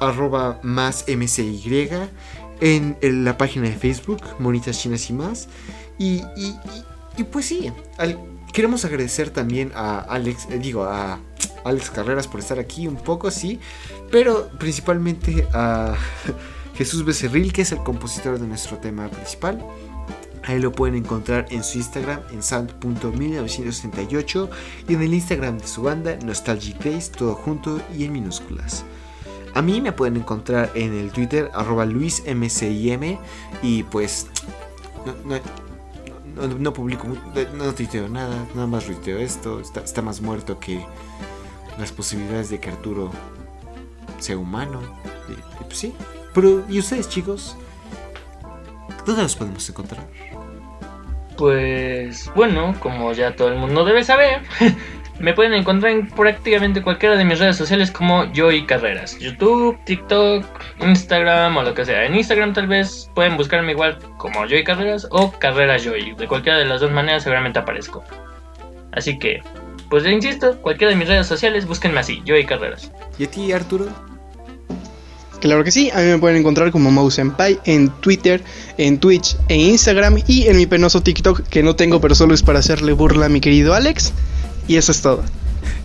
Speaker 1: arroba más mcy en, la página de Facebook, Monitas Chinas y más. Y, pues sí, queremos agradecer también a Alex, eh, digo, a Alex Carreras por estar aquí un poco, sí, pero principalmente a Jesús Becerril, que es el compositor de nuestro tema principal. Ahí lo pueden encontrar en su Instagram en sant.1968 y en el Instagram de su banda Nostalgic Days, todo junto y en minúsculas. A mí me pueden encontrar en el Twitter arroba luismcim y pues no, publico, no tuiteo nada, nada más tuiteo esto, está, más muerto que las posibilidades de que Arturo sea humano. Pues sí. Pero, ¿y ustedes chicos? ¿Dónde los podemos encontrar?
Speaker 2: Pues bueno, como ya todo el mundo debe saber, Me pueden encontrar en prácticamente cualquiera de mis redes sociales como Joy Carreras. YouTube, TikTok, Instagram o lo que sea. En Instagram tal vez pueden buscarme igual como Joy Carreras o Carreras Joy. De cualquiera de las dos maneras seguramente aparezco. Así que, pues insisto, cualquiera de mis redes sociales búsquenme así, Joy Carreras.
Speaker 1: ¿Y a ti Arturo?
Speaker 3: Claro que sí, a mí me pueden encontrar como Mouse en Twitter, en Twitch e Instagram y en mi penoso TikTok que no tengo pero solo es para hacerle burla a mi querido Alex. Y eso es todo.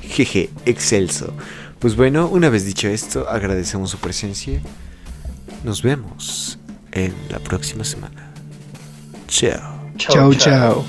Speaker 1: Jeje, excelso. Pues bueno, una vez dicho esto, agradecemos su presencia. Nos vemos en la próxima semana. Chao.
Speaker 3: Chao, chao.